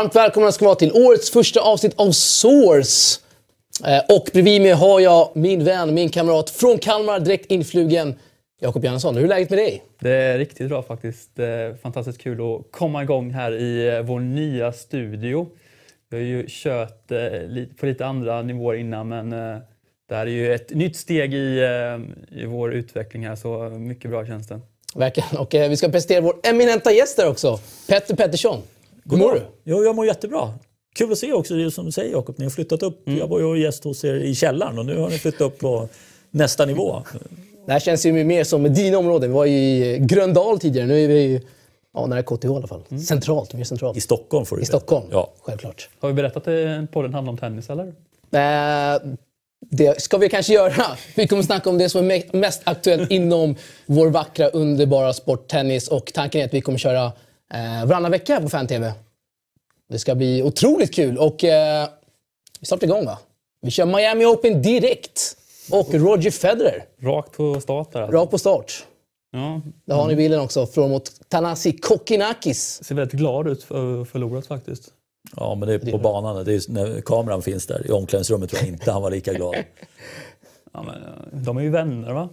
Varmt välkomna ska vara till årets första avsnitt av Source. Eh, och bredvid mig har jag min vän, min kamrat från Kalmar, direkt influgen, Jakob Jansson. Hur är läget med dig? Det är riktigt bra faktiskt. Är fantastiskt kul att komma igång här i eh, vår nya studio. Vi har ju kört eh, på lite andra nivåer innan men det här är ju ett nytt steg i, i vår utveckling här så mycket bra känns det. Verkligen. Och vi ska presentera vår eminenta gäst där också, Petter Pettersson. Hur mår du? Jo, jag mår jättebra. Kul att se också, det som du säger Jakob, ni har flyttat upp. Mm. Jag var ju gäst hos er i källaren och nu har ni flyttat upp på nästa nivå. Det här känns ju mer som dina områden. Vi var i Gröndal tidigare, nu är vi Ja, nära KTH i alla fall. Mm. Centralt, mer centralt. I Stockholm får du I Stockholm, ja. självklart. Har vi berättat att podden handlar om tennis eller? Eh, det ska vi kanske göra. Vi kommer snacka om det som är mest aktuellt inom vår vackra, underbara sport tennis. Och tanken är att vi kommer köra eh, varannan vecka på Fan-TV. Det ska bli otroligt kul och eh, vi startar igång va? Vi kör Miami Open direkt. Och Roger Federer. Rakt på start där. Alltså. Rakt på start. Ja. Där har ni bilden också, från mot Tanasi Kokkinakis. Ser väldigt glad ut för förlorat faktiskt. Ja, men det är på banan. Det är när kameran finns där. I omklädningsrummet tror jag inte han var lika glad. ja, men, eh, de är ju vänner va?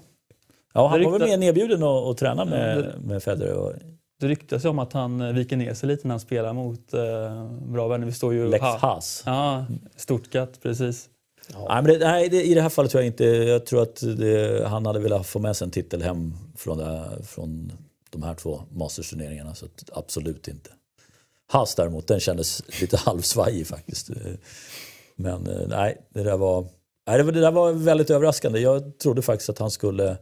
Ja, han var väl mer nedbjuden att träna med, med Federer. Det ryktas ju om att han eh, viker ner sig lite när han spelar mot eh, bra vänner. Vi står ju Lex ha Haas. Ja, Stuttgart, precis. Ja. Nej, men det, nej, det, I det här fallet tror jag inte... Jag tror att det, han hade velat få med sig en titel hem från, det, från de här två Masters-turneringarna. Så absolut inte. Haas däremot, den kändes lite halvsvajig faktiskt. Men eh, nej, det där var... Nej, det, det där var väldigt överraskande. Jag trodde faktiskt att han skulle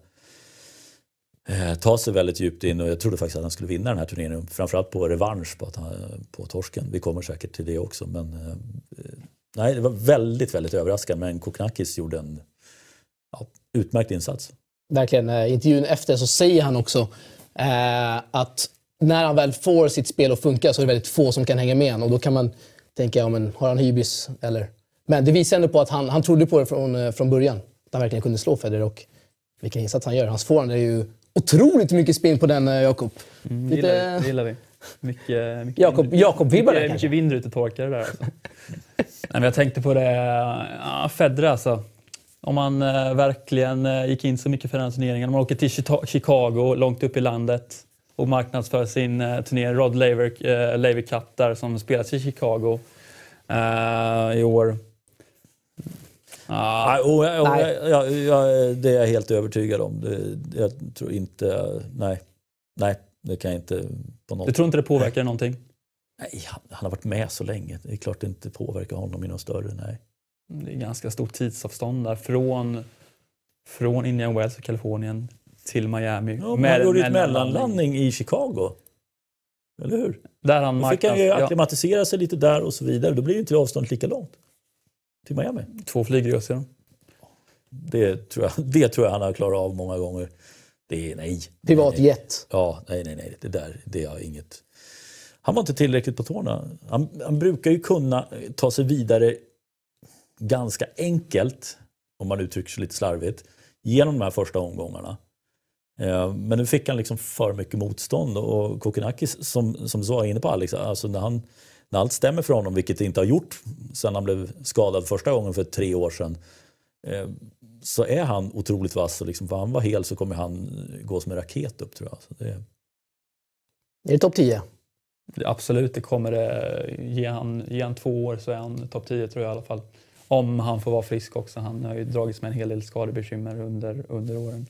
Eh, ta sig väldigt djupt in och jag trodde faktiskt att han skulle vinna den här turneringen. Framförallt på revansch på, att han, på torsken. Vi kommer säkert till det också. Men eh, eh nej, det var väldigt, väldigt överraskande. Men Koknakis gjorde en ja, utmärkt insats. Verkligen. I intervjun efter så säger han också eh, att när han väl får sitt spel att funka så är det väldigt få som kan hänga med honom. Och då kan man tänka, ja, men, har han hybris? Eller? Men det visar ändå på att han, han trodde på det från, från början. Att han verkligen kunde slå Federer och vilken insats han gör. Hans forehand är ju otroligt mycket spinn på den, eh, Jakob. Mm, Lite... gillar, det gillar vi. Mycket, mycket, Jakob, Jakob mycket, mycket, mycket vindrutetorkare där. Alltså. Nej, jag tänkte på det, ja, Federer alltså. Om man eh, verkligen eh, gick in så mycket för den turneringen. Om man åker till Chicago, långt upp i landet och marknadsför sin eh, turné Rod Laver, eh, Laver Cup där som spelas i Chicago eh, i år. Ah. Och, och, och, ja, ja, det är jag helt övertygad om. Det, jag tror inte... Nej. Nej, det kan jag inte på något Du tror inte det påverkar nej. någonting? Nej, han, han, har varit med så länge. Det är klart det inte påverkar honom i någon större. Nej. Det är ganska stort tidsavstånd där från, från Indian Wells och Kalifornien till Miami. Ja, med, han gjorde ett mellanlandning i Chicago. Eller hur? Där han Då fick han ju acklimatisera ja. sig lite där och så vidare. Då blir ju inte avståndet lika långt till Miami. Två flygresor. Det tror, jag, det tror jag han har klarat av många gånger. Det är nej. Privatjet. Ja, nej, nej, nej. Det där, det har inget. Han var inte tillräckligt på tårna. Han, han brukar ju kunna ta sig vidare ganska enkelt, om man uttrycker sig lite slarvigt, genom de här första omgångarna. Eh, men nu fick han liksom för mycket motstånd och Kokonakis som, som du var inne på Alex, alltså när han när allt stämmer för honom, vilket det inte har gjort sedan han blev skadad första gången för tre år sedan, eh, så är han otroligt vass. Och liksom, för han var hel så kommer han gå som en raket upp tror jag. Så det... Är det topp 10? Absolut, det kommer det. Ge han, ge han två år så är han topp 10 tror jag i alla fall. Om han får vara frisk också. Han har ju dragits med en hel del skadebekymmer under, under åren.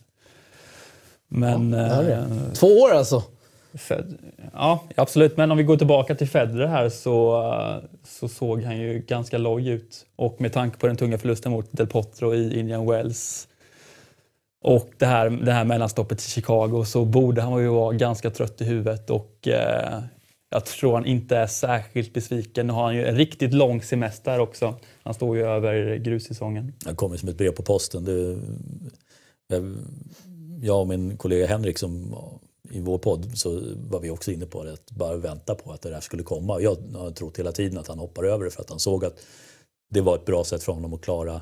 Men, ja, äh, Två år alltså? Fed, ja, absolut. Men om vi går tillbaka till Federer här så, så såg han ju ganska loj ut. Och med tanke på den tunga förlusten mot Del Potro i Indian Wells och det här, det här mellanstoppet i Chicago så borde han ju vara ganska trött i huvudet och eh, jag tror han inte är särskilt besviken. Nu har han ju en riktigt lång semester också. Han står ju över grussäsongen. Han kommer som ett brev på posten. Det, jag och min kollega Henrik som i vår podd så var vi också inne på det, att bara vänta på att det där skulle komma. Jag har trott hela tiden att han hoppar över det för att han såg att det var ett bra sätt för honom att klara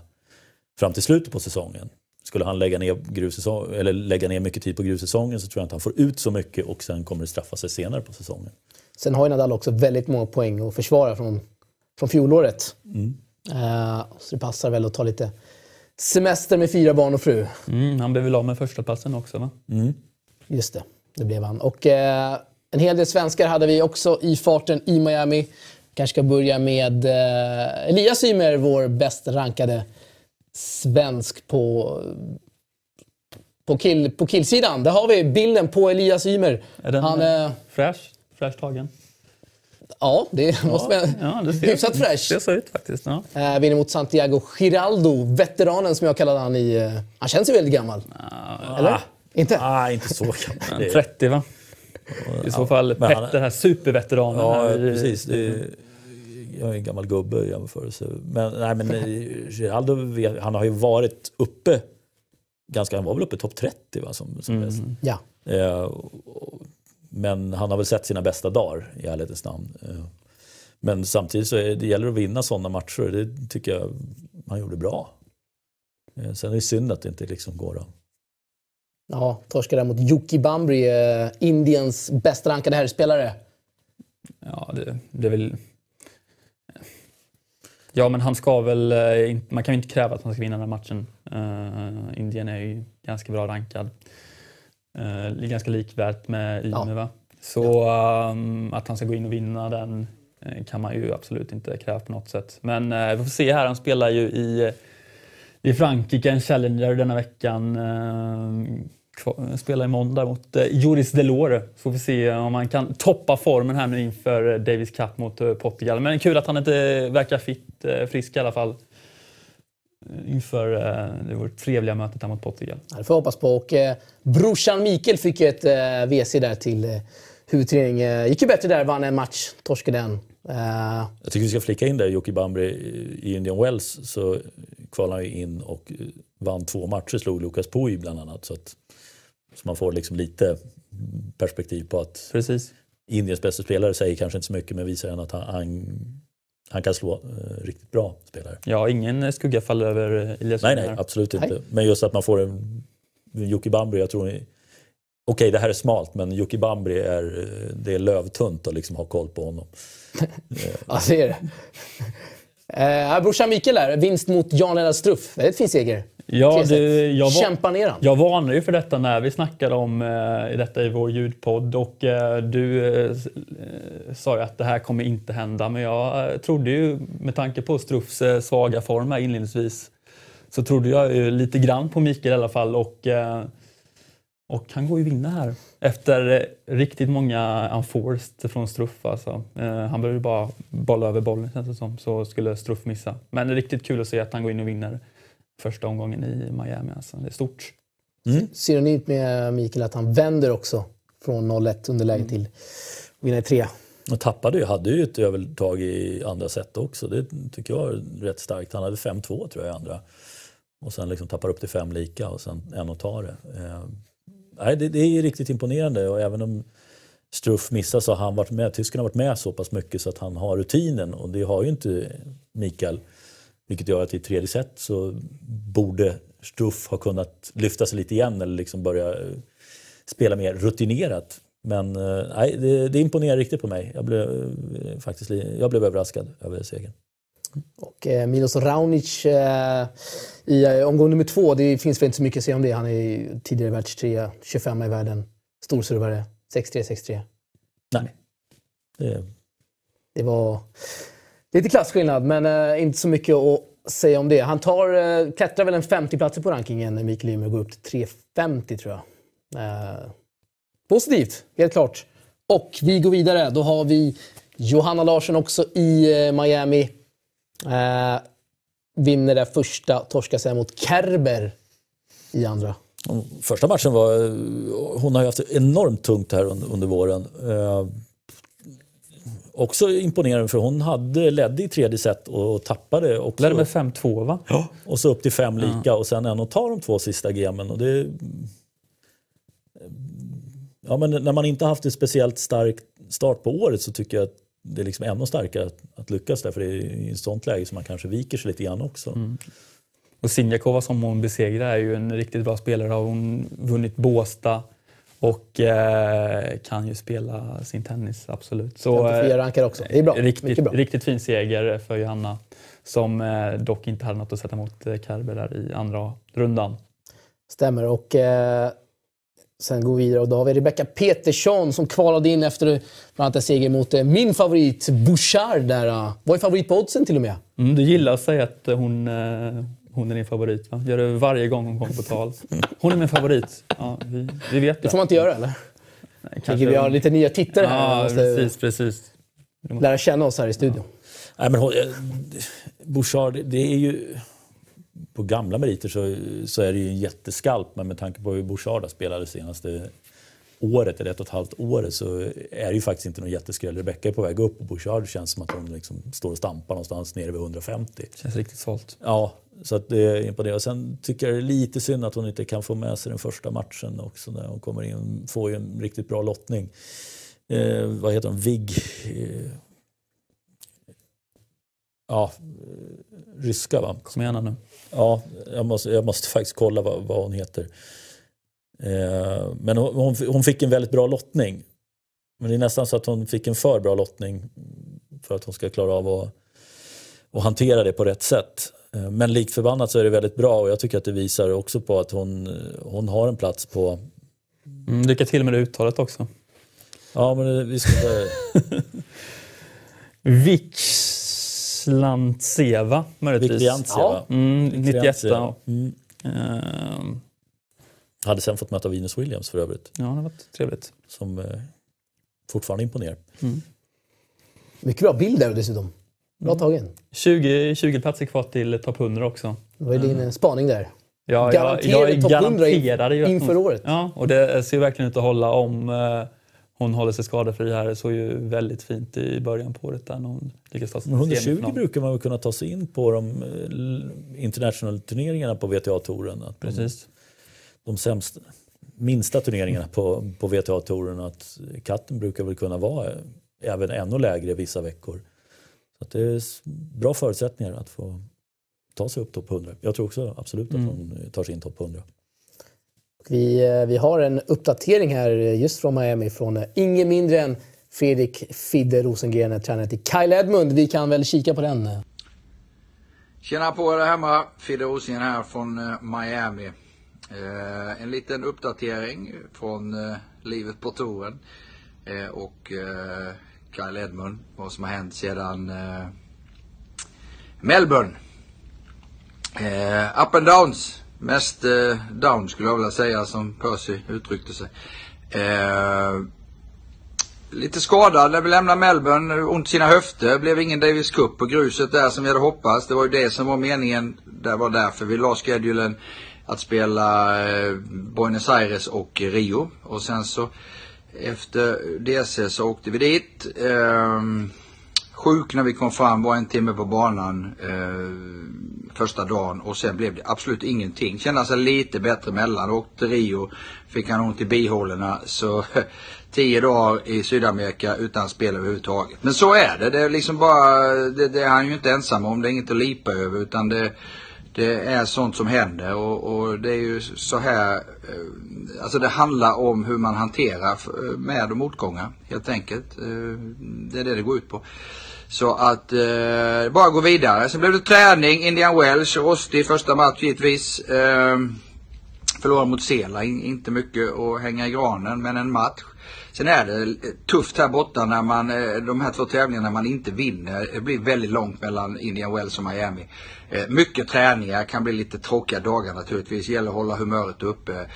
fram till slutet på säsongen. Skulle han lägga ner, grussäsong, eller lägga ner mycket tid på grussäsongen så tror jag inte han får ut så mycket och sen kommer det straffa sig senare på säsongen. Sen har ju Nadal också väldigt många poäng att försvara från, från fjolåret. Eh, så det passar väl att ta lite semester med fyra barn och fru. Mm, han blev väl av med första platsen också va? Just det, det blev han. Och eh, en hel del svenskar hade vi också i farten i Miami. Kanske ska börja med eh, Elias Ymer, vår bäst rankade svensk på, på, kill, på killsidan. Där har vi bilden på Elias Ymer. Är den Han, eh, fräsch? Fräsch tagen? ja, det måste man... Ja, det ser, Hyfsat fräsch. Det ser ut faktiskt. Ja. Eh, vinner mot Santiago Giraldo, veteranen som jag kallade han i... Eh, han känns ju väldigt gammal. Eller? Inte? Nej, inte så gammal. Det är- 30 va? I så fall men han- Petter, den här superveteranen. Ja, här precis. Det är, jag är en gammal gubbe i jämförelse. Men, nej, men eh, Geraldo, han har ju varit uppe ganska, han var väl uppe i topp 30 va, som, som bäst. Ja. Eh, men han har väl sett sina bästa dagar i ärlighetens namn. Eh, men samtidigt så är det gäller att vinna sådana matcher. Det tycker jag han gjorde bra. Eh, sen är det synd att det inte liksom går att Ja, torskade mot Yuki Bambri, eh, Indiens bäst rankade herrspelare. Ja, det, det är väl... Ja, men han ska väl... eh, Man kan ju inte kräva att han ska vinna den här matchen. Uh, Indien är ju ganska bra rankad. Uh, ganska likvärt med Ymer, Ja. Så ehm, att han ska gå in och vinna den kan man ju absolut inte kräva på något sätt. Men eh, vi får se här, han spelar ju i, i Frankrike, en Challenger denna veckan. Uh, spelar imorgon mot uh, Joris Delors. Så får vi se om han kan toppa formen här nu inför eh, Davis Cup mot eh, Portugal. Men kul att han inte verkar fit, eh, frisk i alla fall. eh, Inför eh, det vårt trevliga mötet här mot Portugal. Ja, det får jag hoppas på. Och eh, brorsan Mikael fick ju ett eh, WC där till eh, huvudträning. Eh, gick ju bättre där, vann en match, torskade en. Eh, Jag tycker vi ska flika in där, Jocke Bambri i Indian Wells så kvalade han ju in och eh, vann två matcher, slog Lukas Pouy bland annat. Så, att, så man får liksom lite perspektiv på att Precis. Indiens bästa spelare säger kanske inte så mycket men visar ändå att han, han, han kan slå eh, riktigt bra spelare. Ja, ingen skugga faller över eh, Elias Nej, nej, här. absolut inte. Nej. Men just att man får en, Jocke Bambri, jag tror... Okej, det här är smalt men Jocke Bambri är, eh, det är lövtunt att liksom ha koll på honom. ja, det är det. Eh, brorsan Mikael där, vinst mot Jan-Lennart Struff. Det är ett fin seger. Ja, det, jag, var, Kämpa ner han. jag varnade ju för detta när vi snackade om eh, detta i vår ljudpodd och eh, du eh, eh, sa ju att det här kommer inte hända. Men jag eh, trodde ju, med tanke på Struffs eh, svaga form här inledningsvis, så trodde jag ju lite grann på Mikael i alla fall. Och, eh, och han går ju vinna här efter riktigt många unforced från Struff. Alltså. Eh, han behöver ju bara bolla över bollen känns det som, så skulle Struff missa. Men det är riktigt kul att se att han går in och vinner första omgången i Miami. Alltså. Det är stort. Synonymt med Mikael att han vänder också från 0-1 underläge till vinna i tre. Och tappade ju, hade ju ett övertag i andra set också. Det tycker jag är rätt starkt. Han hade 5-2 tror jag i andra. Och sen liksom tappar upp till fem lika och sen en och tar det. Eh, nej, det, det är ju riktigt imponerande och även om Struff missar så har han varit med. Tysken har varit med så pass mycket så att han har rutinen och det har ju inte Mikael. Vilket gör att i tredje set så borde Struff ha kunnat lyfta sig lite igen eller liksom börja eh, spela mer rutinerat. Men eh, nej, det, det imponerar riktigt på mig. Jag blev, eh, faktiskt, jag blev överraskad över segern. Och eh, Milos Raonic eh, i eh, omgång nummer två, det finns väl inte så mycket att säga om det. Han är tidigare världstrea, 25 i världen, storservare, 6-3, 6-3. Nej. Det, Det var lite klasskillnad, men eh, inte så mycket att säga om det. Han tar, eh, klättrar väl en 50 platser på rankingen, Mikael Ymer, och går upp till 350 tror jag. Eh, positivt, helt klart. Och vi går vidare. Då har vi Johanna Larsson också i eh, Miami. Eh, vinner det första, torskar sen mot Kerber i andra. första matchen var... Eh, hon har ju haft det enormt tungt här under, under våren. Eh, också imponerande för hon hade ledde i tredje set och tappade också. Ledde med 5-2 va? Ja, och så upp till fem lika och sen ändå ta de två sista gemen. Och det, ja, men när man inte haft en speciellt stark start på året så tycker jag att det är liksom ännu starkare att, att lyckas där. För det är i ett sånt läge som man kanske viker sig lite grann också. Och Sinjakova som hon besegrar är ju en riktigt bra spelare. Har hon vunnit Båstad Och eh, kan ju spela sin tennis, absolut. Så, fyra rankar också. Det är bra. Riktigt, bra. riktigt fin seger för Johanna. Som eh, dock inte hade något att sätta mot eh, Kerber där i andra rundan. Stämmer. Och, eh, sen går vi vidare och då har vi Rebecca Petersson som kvalade in efter bland annat en seger mot eh, min favorit Bouchard. Där, var ju favorit på oddsen till och med. Mm, du gillar säga att hon, eh, hon är din favorit, va? Gör det varje gång hon kommer på tal. Hon är min favorit. Ja, vi, vi vet det. Det får man inte göra eller? Nej, vi har lite nya tittare här. Ja, måste precis, precis. lära känna oss här i studion. Nej, men eh, Bouchard, det är ju... På gamla meriter så, så är det ju en jätteskalp, men med tanke på hur Bouchard har spelat det senaste året, eller ett och ett halvt året, så är det ju faktiskt inte någon jätteskräll. Rebecca är på väg upp och Bouchard känns som att hon liksom står och stampar någonstans nere vid 150. Känns riktigt svalt. Ja, så att det är imponerande. Sen tycker jag det är lite synd att hon inte kan få med sig den första matchen också. När hon kommer in får ju en riktigt bra lottning. Eh, vad heter hon? Vig? Eh, ja, eh, ryska va? Kom igen nu. Ja, jag måste, jag måste faktiskt kolla vad, vad hon heter. Eh, men hon, hon, hon fick en väldigt bra lottning. Men det är nästan så att hon fick en för bra lottning för att hon ska klara av att, att hantera det på rätt sätt. Eh, Men likt förbannat så är det väldigt bra och jag tycker att det visar också på att hon, hon har en plats på... Mm, lycka till med det uttalet också. Ja, men det- vi ska... Vikslantseva möjligtvis. Viktiantseva. Mm, 91. Ja. Mm. Ehm, Hade sen fått möta Venus Williams för övrigt. ja, det har varit trevligt. Som eh, fortfarande imponerar. Mycket bra bild där dessutom. Bra tagen. 20, 20 platser kvar till topp 100 också. Det var ju din eh, spaning där. Ja, Garanterad jag, jag topp 100 garanterade ju inför året. Ja, och det ser verkligen ut att hålla om eh, hon håller sig skadefri här. Det såg ju väldigt fint i början på året där när hon lyckades ta sig Men till 120 semifinal. brukar man väl kunna ta sig in på de international turneringarna på VTA-touren. Att de, Precis. de sämsta, minsta turneringarna på, på VTA-touren. Att katten brukar väl kunna vara även ännu lägre vissa veckor. Så att det är bra förutsättningar att få ta sig upp topp 100. Jag tror också absolut att hon eh, tar sig in topp 100. Vi, eh, vi har en uppdatering här eh, just från Miami från ingen mindre än Fredrik Fidde Rosengren, tränare till Kyle Edmund. Vi kan väl kika på den. Tjena på er där hemma, Fidde Rosengren här från Miami. Eh, en liten uppdatering från eh, livet på touren eh, och Kyle Edmund, vad som har hänt sedan eh, Melbourne. Eh, up and downs, mest eh, down skulle jag vilja säga som Percy uttryckte sig. Eh, Lite skadad när vi lämnade Melbourne, ont i sina höfter. Blev ingen Davis Cup på gruset där som vi hade hoppats. Det var ju det som var meningen. Det var därför vi la schedulen att spela eh, Buenos Aires och Rio. Och sen så efter DC så åkte vi dit. Eh, sjuk när vi kom fram, var en timme på banan eh, första dagen och sen blev det absolut ingenting. Kände sig lite bättre mellan. Åkte Rio, fick han ont i bihålorna så tio dagar i Sydamerika utan spel överhuvudtaget. Men så är det. Det är liksom bara, det, det är han ju inte ensam om. Det är inget att lipa över utan det, det är sånt som händer och, och det är ju så här, eh, alltså det handlar om hur man hanterar eh, med och motgångar helt enkelt. Eh, det är det det går ut på. Så att eh, bara gå vidare. Sen blev det träning, Indian Welsh, rostig första match givetvis. Eh, Förlorade mot Sela, inte mycket att hänga i granen men en match. Sen är det eh, tufft här borta när man, eh, de här två tävlingarna man inte vinner. Det blir väldigt långt mellan Indian Wells och Miami. Mycket träningar, kan bli lite tråkiga dagar naturligtvis. Gäller att hålla humöret uppe.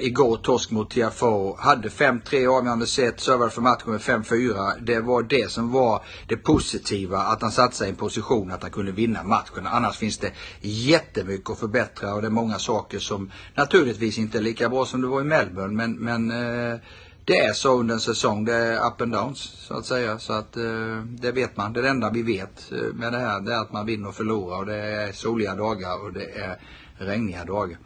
Igår torsk mot TFO. Hade 5-3 avgörande set, servade för matchen med 5-4. Det var det som var det positiva, att han satte sig i en position att han kunde vinna matchen. Annars finns det jättemycket att förbättra och det är många saker som naturligtvis inte är lika bra som det var i Melbourne. Men, men eh, det är så under en säsong. Det är up and downs så att säga. Så att eh, det vet man. Det enda vi vet eh, med det här det är att man vinner och förlorar. Och det är soliga dagar och det är regniga dagar.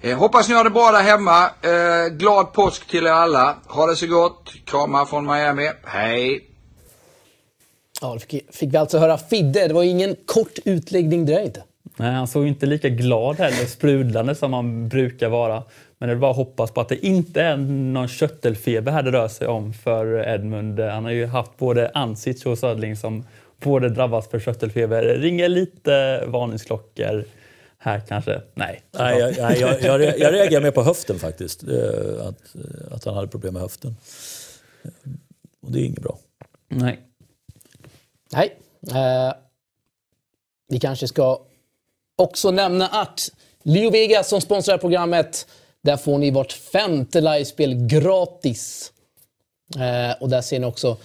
Eh, hoppas ni har det bra där hemma. Eh, glad påsk till er alla. Ha det så gott. Kramar från Miami. Hej! Ja, då fick, fick vi alltså höra Fidde. Det var ingen kort utläggning inte. Nej, han såg inte lika glad heller, sprudlande som han brukar vara. Men det är bara att hoppas på att det inte är någon köttelfeber här det rör sig om för Edmund. Han har ju haft både Ansic och Södling som båda drabbats för köttelfeber. Ringer lite varningsklockor här kanske. Nej. Nej, jag, jag, jag, jag reagerar mer på höften faktiskt. Att, att han hade problem med höften. Och det är inget bra. Nej. Nej. Eh, vi kanske ska också nämna att Leo Vegas som sponsrar programmet, där får ni vart femte livespel gratis. Eh, och där ser ni också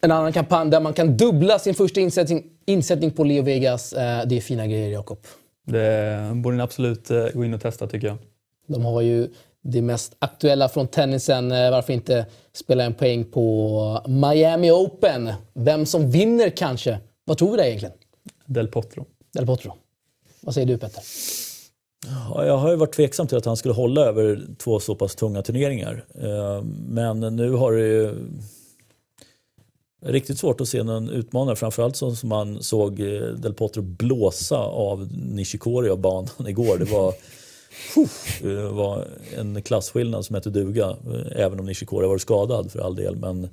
en annan kampanj där man kan dubbla sin första insättning, insättning på Leo Vegas. Eh, det är fina grejer, Jakob. Det borde ni absolut eh, gå in och testa tycker jag. De har ju det mest aktuella från tennisen. Eh, varför inte spela en poäng på Miami Open? Vem som vinner kanske? Vad tror vi där egentligen? Del Potro. Del Potro. Vad säger du Petter? Ja, jag har ju varit tveksam till att han skulle hålla över två så pass tunga turneringar. Eh, men nu har det ju riktigt svårt att se någon utmanare. Framförallt som man såg Del Potro blåsa av Nishikori av banan igår. Det var det var en klasskillnad som hette duga. Även om Nishikori varit skadad för all del. Men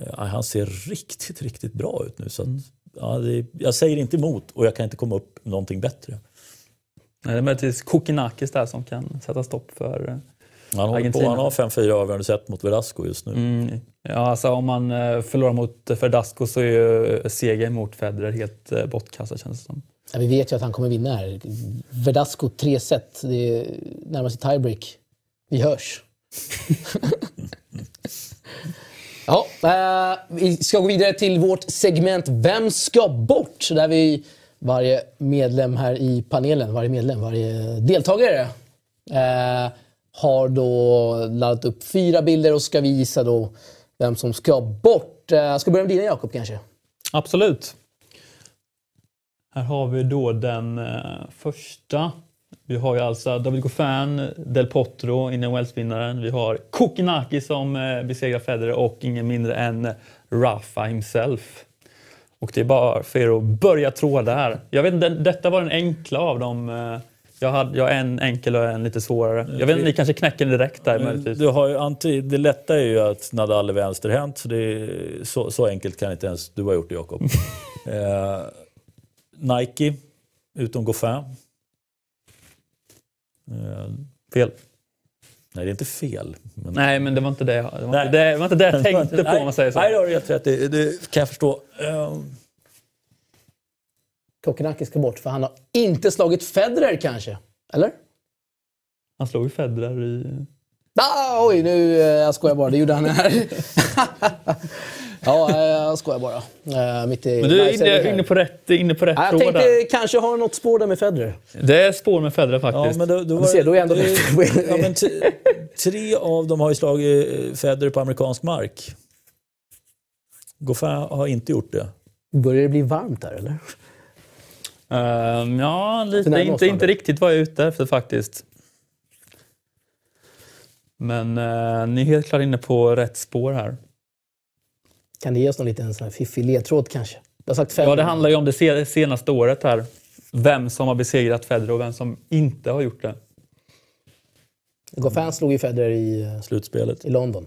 eh, han ser riktigt, riktigt bra ut nu. Så att, ja, det, jag säger inte emot och jag kan inte komma upp någonting bättre. Nej, det är möjligtvis Kokinakis där som kan sätta stopp för eh, han håller på, han har 5-4 avgörande set mot Verdasco just nu. Mm. Ja, alltså om man eh, förlorar mot Verdasco så är ju segern mot Federer helt bortkastad känns det som. Ja, vi vet ju att han kommer vinna här. Verdasco tre set. Det är närmast tiebreak. Vi hörs. ja, eh, vi ska gå vidare till vårt segment Vem ska bort? Där vi, varje medlem här i panelen, varje medlem, varje deltagare eh, har då laddat upp fyra bilder och ska visa då vem som ska bort. Eh, jag ska börja med dina Jakob kanske? Absolut. Här har vi då den eh, första. Vi har ju alltså David Goffin, Del Potro, Indian Wells-vinnaren. Vi har Kokinaki som eh, besegrar Federer och ingen mindre än Rafa himself. Och det är bara för er att börja tråda här. Jag vet inte, detta var den enkla av dem. Eh, jag har jag en enkel och en lite svårare. Jag vet inte, ni kanske knäcker den direkt där möjligtvis. Du har ju anti, det lätta är ju att Nadal är vänsterhänt. Så, är, så, så enkelt kan inte ens du ha gjort det Jakob. eh, Nike, utom Goffin. Eh, fel. Nej, det är inte fel. Men... Nej, men det var inte det, det, var inte det, det, var inte det jag tänkte på om man säger så. Nej, det har du helt rätt det, det kan jag förstå. Um... Kokonaki ska bort, för han har inte slagit Federer kanske? Eller? Han slog ju Federer i... Ah, oj, nu... Eh, jag skojar bara. Det gjorde han här. Ja, jag skojar bara. Uh, mitt i Men du är inne, inne, på rätt, inne på rätt ja, Jag tänkte där. kanske ha något spår där med Federer. Det är spår med Federer faktiskt. Ja, men då, då var, ser, då är ändå ja, men Tre av dem har ju slagit eh, Federer på amerikansk mark. Goffin har inte gjort det. Börjar det bli varmt där eller? Um, ja, lite. Inte, inte riktigt vad jag är ute efter faktiskt. Men uh, ni är helt klart inne på rätt spår här. Kan det ge oss någon liten sån fiffig ledtråd kanske? Du har sagt fem. Ja, det handlar ju om det senaste året här. Vem som har besegrat Federer och vem som inte har gjort det. Goffin slog ju Federer i eh, slutspelet i London.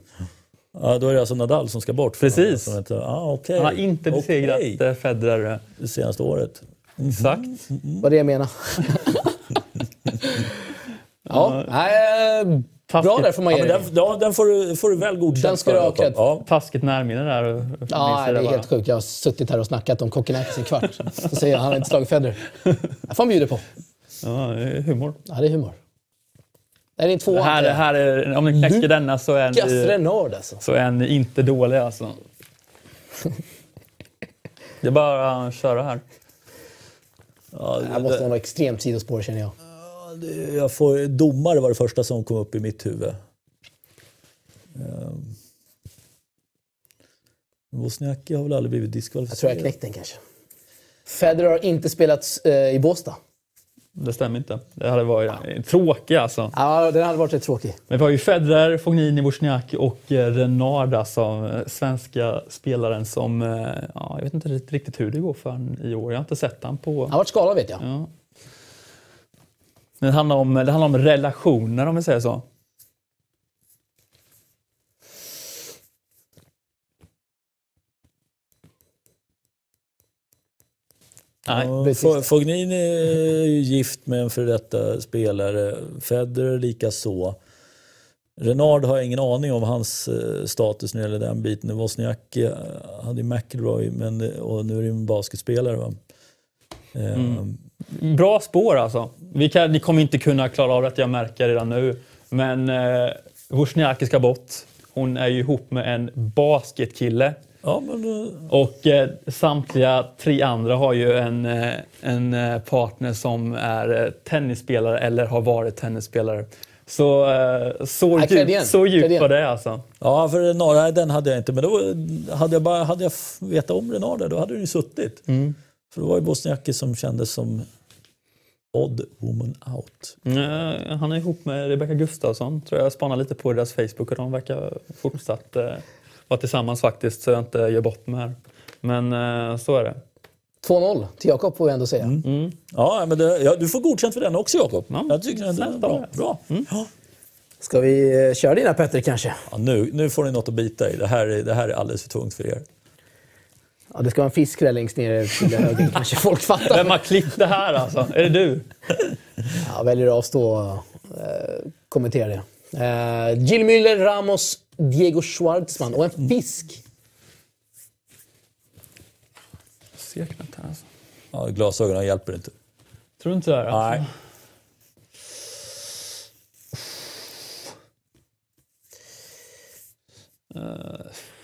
Ja, då är det alltså Nadal som ska bort. Precis. Som inte, ah, okay. Han har inte besegrat okay. Eh, Federer. Det senaste året. Mm. Exakt. Mm. Vad det jag menar. ja, nej, Bra där får man ja, den, ja, den får du, får du väl godkänt Den ska du ha cred ja. Taskigt närminne där. Ja, det är bara. helt sjukt. Jag har suttit här och snackat om Kokkinakis i en kvart. Så säger jag han har inte slagit Federer. Det får han bjuda på. Ja, det är humor. Ja, det är humor. Det är din tvåa. Här, här är, om ni knäcker denna så är ni, Renard, alltså. så är ni inte dåliga alltså. Det är bara att köra här. Ja, det, här måste vara något extremt sidospår känner jag jag får, domare var det första som kom upp i mitt huvud. Um, Wozniacki har väl aldrig blivit diskvalificerad? Jag tror jag knäckt den kanske. Federer har inte spelat eh, i Båstad. Det stämmer inte. Det hade varit ja. tråkigt alltså. Ja, den hade varit rätt tråkig. Men vi har ju Federer, Fognini, Wozniacki och eh, Renard alltså, eh, svenska spelaren som... Eh, ja, jag vet inte riktigt hur det går för i år. Jag har inte sett han på... Han har varit skadad vet jag. Ja. Det handlar om, det handlar om relationer om vi säger så. Nej. Fognini är ju gift med en före detta spelare. Federer lika så. Renard har jag ingen aning om hans eh, status när det gäller den biten. Wozniacki eh, hade ju McIlroy men, och nu är det en basketspelare. Va? Eh, Bra spår alltså. Vi, kan, ni kommer inte kunna klara av det, jag märker redan nu. Men eh, Wozniacki ska bort. Hon är ju ihop med en basketkille. Ja, men, eh, Och eh, samtliga tre andra har ju en, eh, en eh, partner som är tennisspelare eller har varit tennisspelare. Så, så, cred djup, så igen. var det alltså. ja, för Renard, den hade jag inte. Men då hade jag bara hade jag vetat om Renard då hade den ju suttit. För då var ju Wozniacki som kändes som odd woman out. Eh, Han är ihop med Rebecca Gustafsson. Tror jag spanar lite på deras Facebook och de verkar fortsatt eh, vara tillsammans faktiskt så jag inte gör bort mig här. Men eh, så är det. 2-0 till Jakob får jag ändå säga. Mm. Ja, men det, ja, du får godkänt för den också Jakob. Ja, jag tycker den är bra. bra. Ja. Ska vi köra dina Petter kanske? Ja, nu, nu får ni något att bita i. Det här, är, det här är alldeles för tungt för er. Ja, det ska vara en fisk där längst ner till höger kanske folk fattar. Vem har klippt det här alltså? Är det du? Jag väljer att avstå och eh, kommentera det. Eh, Jill Müller, Ramos, Diego Schwartzman och en fisk. Ser knappt här alltså. Ja, glasögonen hjälper inte. Tror du inte det? Alltså? Nej. Är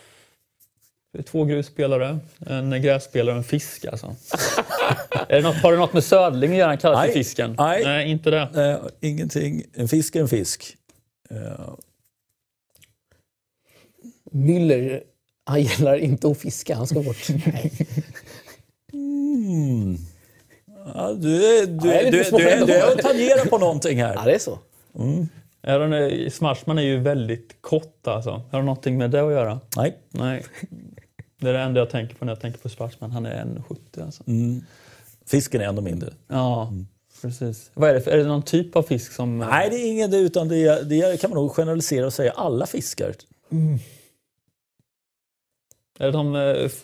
två grusspelare, en grässpelare och en fisk alltså. är det något, har det något med Södling att göra? Han kallar för Nej. fisken? Nej. Nej, inte det. Eh, ingenting. En fisk är en fisk. Eh, Müller, han gillar inte att fiska. Han ska bort. Nej. mm. ja, du, är, du, Ja, är du, du, du, du, ändå. du tangerar på någonting Ja, här. det är så. Är den, Smashman är ju väldigt kort alltså. Har det någonting med det att göra? Nej. Nej. Det är det enda jag tänker på när jag tänker på Schwarzman. Han är 1,70 alltså. Fisken är ännu mindre. Ja, precis. Vad är det för, är det någon typ av fisk som... Nej, det är ingen utan det, är- det kan man nog generalisera och säga alla fiskar. Är det de f-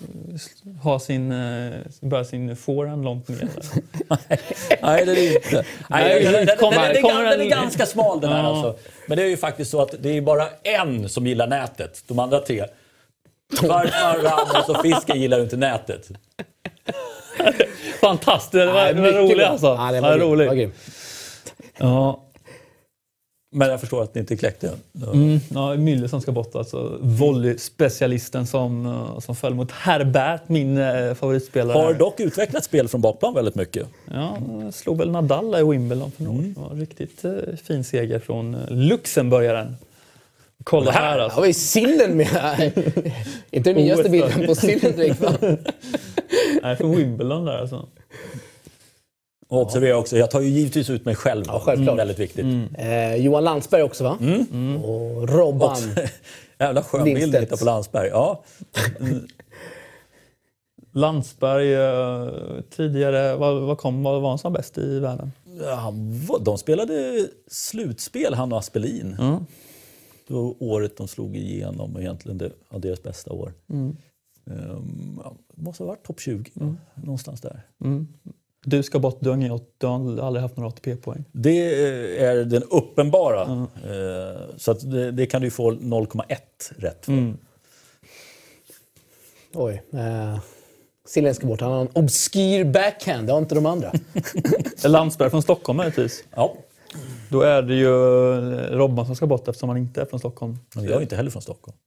har sin, eh, börjar sin forehand långt ner? eller? Nej, det är det inte. Nej, den, den, den, är ganska smal den här alltså. Men det är ju faktiskt så att det är bara en som gillar nätet. De andra tre. Farfar, Ramos och fisken gillar ju inte nätet. Fantastiskt! Det var, det var roligt alltså. Ja, det Ja, var, grym. roligt. Det var grym. Ja. Men jag förstår att ni inte kläckte den. Mm, ja, Müller som ska bort alltså. Volley-specialisten som, eh, som föll mot Herbert, min eh, favoritspelare. Har dock utvecklat spel från bakplan väldigt mycket. Ja, slog väl Nadal i Wimbledon för några Mm. Riktigt eh, fin seger från Luxemburgaren. Kolla här Här alltså. har vi sillen med. inte den nyaste OS bilden på sillen direkt. va? Nej, från Wimbledon där alltså. Och observera också, jag tar ju givetvis ut mig själv. Ja, självklart. Mm, Väldigt viktigt. Eh, Johan Landsberg också va? Mm. Och Robban. Jävla skön bild Lindstedt. att hitta på Landsberg. Ja. Landsberg eh, tidigare, vad, vad kom, vad var han som var bäst i världen? Ja, han var- De spelade slutspel, han och Aspelin. Det var året de slog igenom och egentligen det var deras bästa år. Ja, det måste ha varit topp 20, någonstans där. Du ska bort, du har, ingen, du har aldrig haft några ATP-poäng. Det är den uppenbara. Eh, Så att det, det kan du ju få 0,1 rätt för. Oj. Eh, sillen ska bort. Han har en obskyr backhand. Det har inte de andra. Landsberg från Stockholm möjligtvis. Ja, Då är det ju eh, Robban som ska bort eftersom han inte är från Stockholm. men jag är inte heller från Stockholm.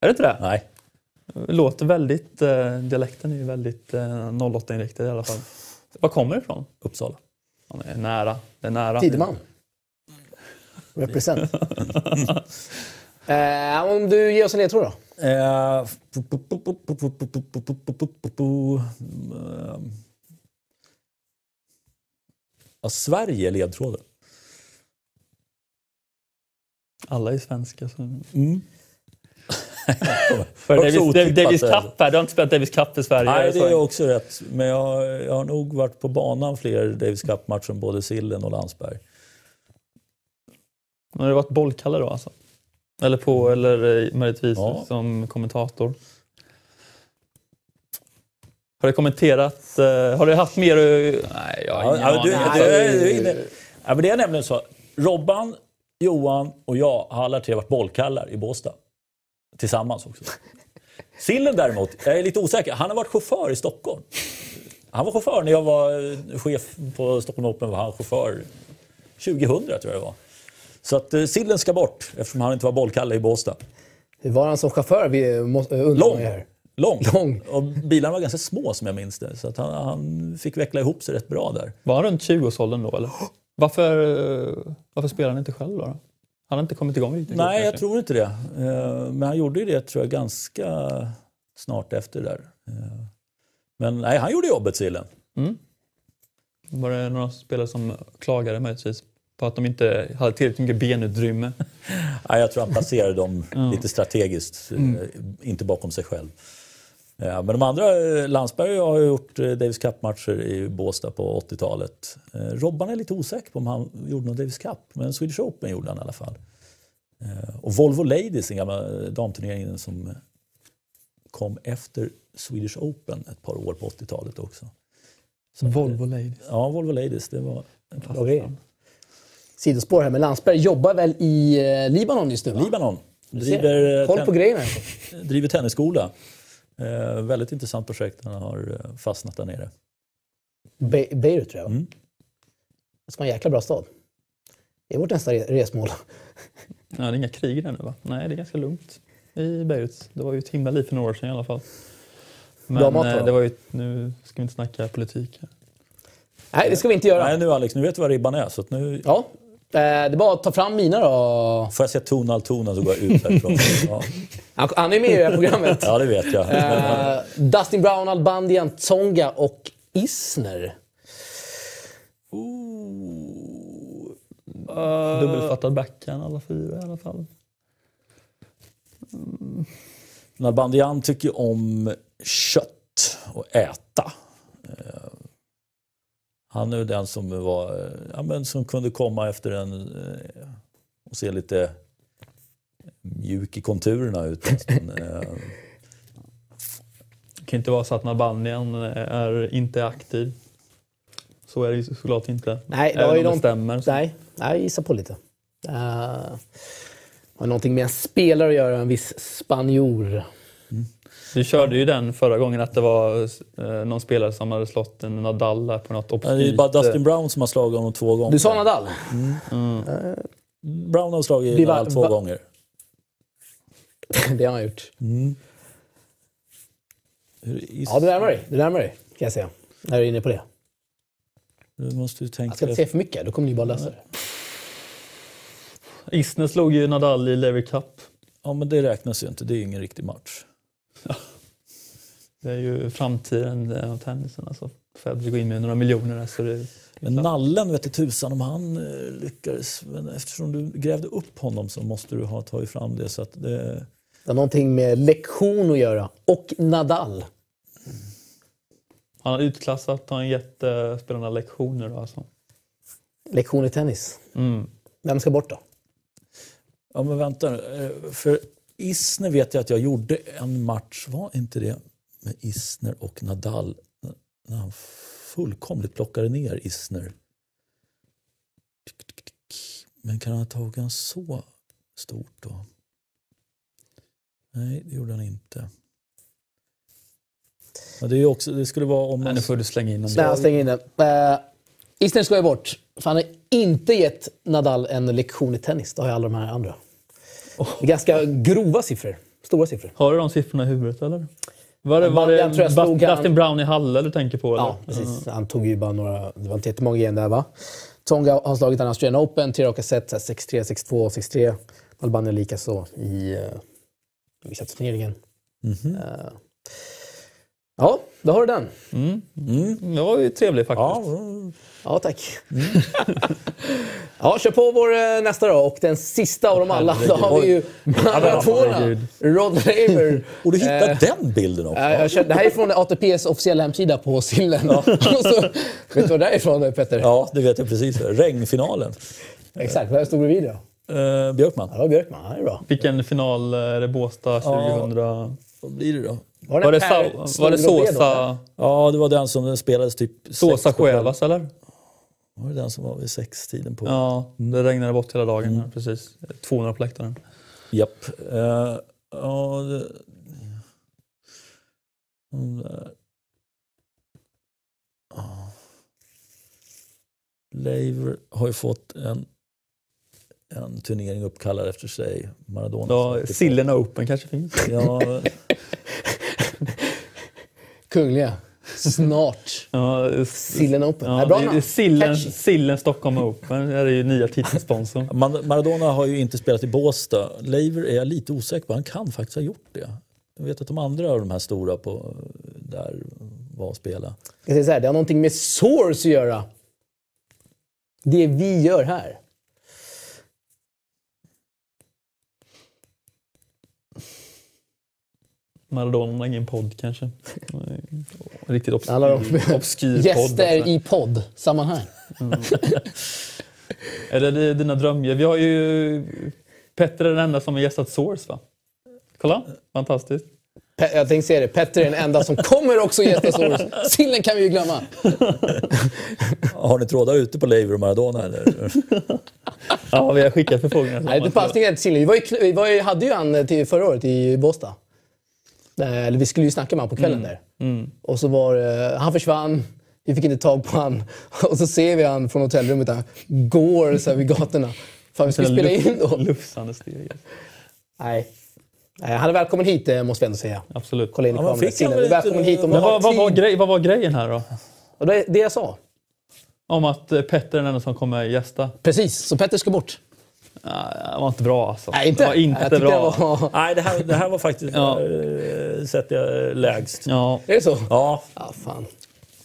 Är det inte det? Nej. Låter väldigt, eh, dialekten är ju väldigt eh, 08-inriktad i alla fall. Var kommer det ifrån? Uppsala. Ja, det är nära. Det är nära. Tideman. Represent. eh, om du ger oss en ledtråd då? Eh, pu- pu- Alla är svenska. Så... Mm. För Davis, Davis? Cup här. Du har inte spelat Davis Cup i Sverige? Nej, det är också rätt. Men jag, jag har nog varit på banan fler Davis Cup-matcher än både Sillen och Landsberg. Har du varit bollkalle då alltså? Eller på, eller eh, möjligtvis Ja. som kommentator? Har du kommenterat? Eh, har du haft mer... Nej, jag har ingen ja, du, aning. du, du, du men det är nämligen så. Robban, Johan och jag har alla tre varit bollkallar i Båstad. Tillsammans också. Sillen däremot, jag är lite osäker. Han har varit chaufför i Stockholm. Han var chaufför när jag var eh, chef på Stockholm Open. var han chaufför 2000 tror jag det var. Så att eh, Sillen ska bort eftersom han inte var bollkalle i Båstad. Hur var han som chaufför? Vi måste, undrar Lång. Lång. Lång. Och bilarna var ganska små som jag minns det. Så att han, han fick veckla ihop sig rätt bra där. Var han runt 20-årsåldern då eller? Varför, varför spelar han inte själv då? Han har inte kommit igång riktigt? Nej, jag kanske? tror inte det. Eh, Men han gjorde ju det tror jag ganska snart efter det där. Eh, Men nej, han gjorde jobbet Sillen. Var det några spelare som klagade möjligtvis på att de inte hade tillräckligt mycket benutrymme? Nej, jag tror han placerade dem lite strategiskt, eh, inte bakom sig själv. Ja, men de andra, eh, Landsberg har gjort eh, Davis Cup-matcher i Båstad på 80-talet. Eh, Robban är lite osäker på om han gjorde någon Davis Cup, men Swedish Open gjorde han i alla fall. Eh, Och Volvo Ladies, den gamla damturneringen som kom efter Swedish Open ett par år på 80-talet också. Volvo Ladies. Ja, Volvo Ladies, det var grejer. Sidospår här, men Landsberg jobbar väl i eh, Libanon just nu? va? Libanon. Driver, eh, Koll på grejerna. driver tennisskola. Eh, väldigt intressant projekt. Han har eh, fastnat där nere. Be- Beirut tror jag. Mm. Det ska vara en jäkla bra stad. Det är vårt nästa re- resmål. Ja, det är inga krig där nu va? Nej, det är ganska lugnt i Beirut. Det var ju ett himla liv för några år sedan i alla fall. Bra Men mat eh, det var ju, nu ska vi inte snacka politik här. Nej, det ska vi inte göra. Nej, nu Alex, nu vet du vad ribban är. Så nu Ja, det är bara att ta fram mina då. får jag se Tonal Tona så går jag ut härifrån. Ja, Han han är med i det här programmet. ja det vet jag. Eh, Dustin Brown, Albandian, Tsonga och Isner. Dubbelfattad backhand alla fyra i alla fall. Nalbandian tycker om kött och äta. Han är ju den som, var, eh, ja, men som kunde komma efter en eh, och se lite mjuk i konturerna ut. Eh, Det kan inte vara så att Nalbandian är inte aktiv. Så är det ju såklart inte. Nej, det Även om det stämmer. Så. Nej, jag gissar på lite. Uh, har någonting med en spelare att göra, en viss spanjor. Vi körde ju den förra gången att det var eh, någon spelare som hade slått en Nadal där på något Det är obskyrt. bara Dustin Brown som har slagit honom två gånger. Du sa Nadal? Brown har slagit Vi var- Nadal två va- gånger. det har han gjort. Is- Ja, du närmar dig. Du närmar dig, kan jag säga. När du är inne på det. Du måste ju Jag tänka ska inte säga för mycket, då kommer ni bara lösa det. Isner slog ju Nadal i Lever Cup. Ja, men det räknas ju inte. Det är ju ingen riktig match. Det är ju framtiden av tennisen. Alltså. Federer går in med några miljoner där. Så det, Men nallen vet du tusan om han eh, lyckades. Men eftersom du grävde upp honom så måste du ha tagit fram det. Så att det Det har någonting med lektion att göra. Och Nadal. han har utklassat, han har gett spelarna lektioner. Då, alltså. Lektion i tennis. mm. Vem ska bort då? ja, men vänta nu. Eh, För Isner vet jag att jag gjorde en match, var inte det med Isner och Nadal? När han fullkomligt plockade ner Isner. Men kan han ha tagit en så stort då? Nej, det gjorde han inte. Ja, det, är också, det skulle vara om Nej, nu får du slänga in en. Nej, stänger in det. Uh, Isner ska ju bort. För han har inte gett Nadal en lektion i tennis. Det har ju alla de här andra. Ganska grova siffror. Stora siffror. Har du de siffrorna i huvudet eller? Var det, var det Dustin han- Brown i Halle du tänker på? Eller? Ja, precis. Han tog ju bara några... Det var inte jättemånga igen där, va? Tonga har slagit en Australian Open, tre raka set, 6-3, 6-2, 6-3. Albanien likaså i uh, vissa turneringen. Mhm. Eh, ja, då har du den. Mm. Det var ju trevligt faktiskt. Ja, mm. Ja, tack. ja, kör på vår eh, nästa då. Och den sista av dem alla, då har vi ju Maradona. herregud. Rod Laver. Och du hittade Eh, den bilden också? Ja, jag kör, det här är från ATPs officiella hemsida på Sillen. Och så, vet du vad det är ifrån Petter? Ja, det vet jag precis. Regnfinalen. Exakt, vad stod bredvid då? Eh, Björkman. Ja, var Björkman. Det är bra. Vilken final är det Båstad 2000? Vad blir det då? Var det, Sa- var det Robredo, eller? Såsa, Ja, det var den som spelades typ... Kvällen. Cuevas eller? Var det den som var vid sextiden på? Ja, det regnade bort hela dagen. här, Precis. 200 på läktaren. Japp. Eh, ja, det... de där. Lever har ju fått en, en turnering uppkallad efter sig. Maradona. Ja, Sillen Open kanske finns. Ja, Kungliga. Snart. Ja, Sillen Open. Ja, bra namn. Sillen. Sillen Stockholm Open. Det är ju nya titelsponsorn. Man- Maradona har ju inte spelat i Båstad. Lever är jag lite osäker på. Han kan faktiskt ha gjort det. Jag vet att de andra av de här stora på, där var och spela. Jag säger så här, det har någonting med Source att göra. Det vi gör här. Maradona har ingen podd kanske. Riktigt Det handlar om obskyr, podd. gäster alltså. i podd-sammanhang. Är det di- dina drömgäster? Vi har ju... Petter är den enda som har gästat Source va? Kolla, fantastiskt. Pe- Jag tänkte säga det, Petter är den enda som kommer också gästa Source. Sillen kan vi ju glömma. Har ni trådar ute på Lever och Maradona? Eller? Ja, vi har skickat förfrågningar. Nej, det passningar till Sillen. Vi, var ju, vi var ju, hade ju han till förra året i Båstad. Eh, Eller vi skulle ju snacka med honom på kvällen där. Och så var det- han försvann. Vi fick inte tag på han. Och så ser vi han från hotellrummet. Han går så här vid gatorna. Fan, vi ska spela in då. Lufsande steg. Nej. Nej, han är välkommen hit eh, måste vi ändå säga. Absolut. Kolla in i Ja, kameran. välkommen hit om Men vad, vad, var grej, vad var grejen här då? Och det är det jag sa. Om att eh, Petter är den enda som kommer gästa? Precis, så Petter ska bort. Det var inte bra alltså. Nej, inte. Det var inte jag bra. Det var... Nej, det här, det här var faktiskt Ja. ja. sätter jag lägst. Ja. Är det så? Ja, Ja, fan.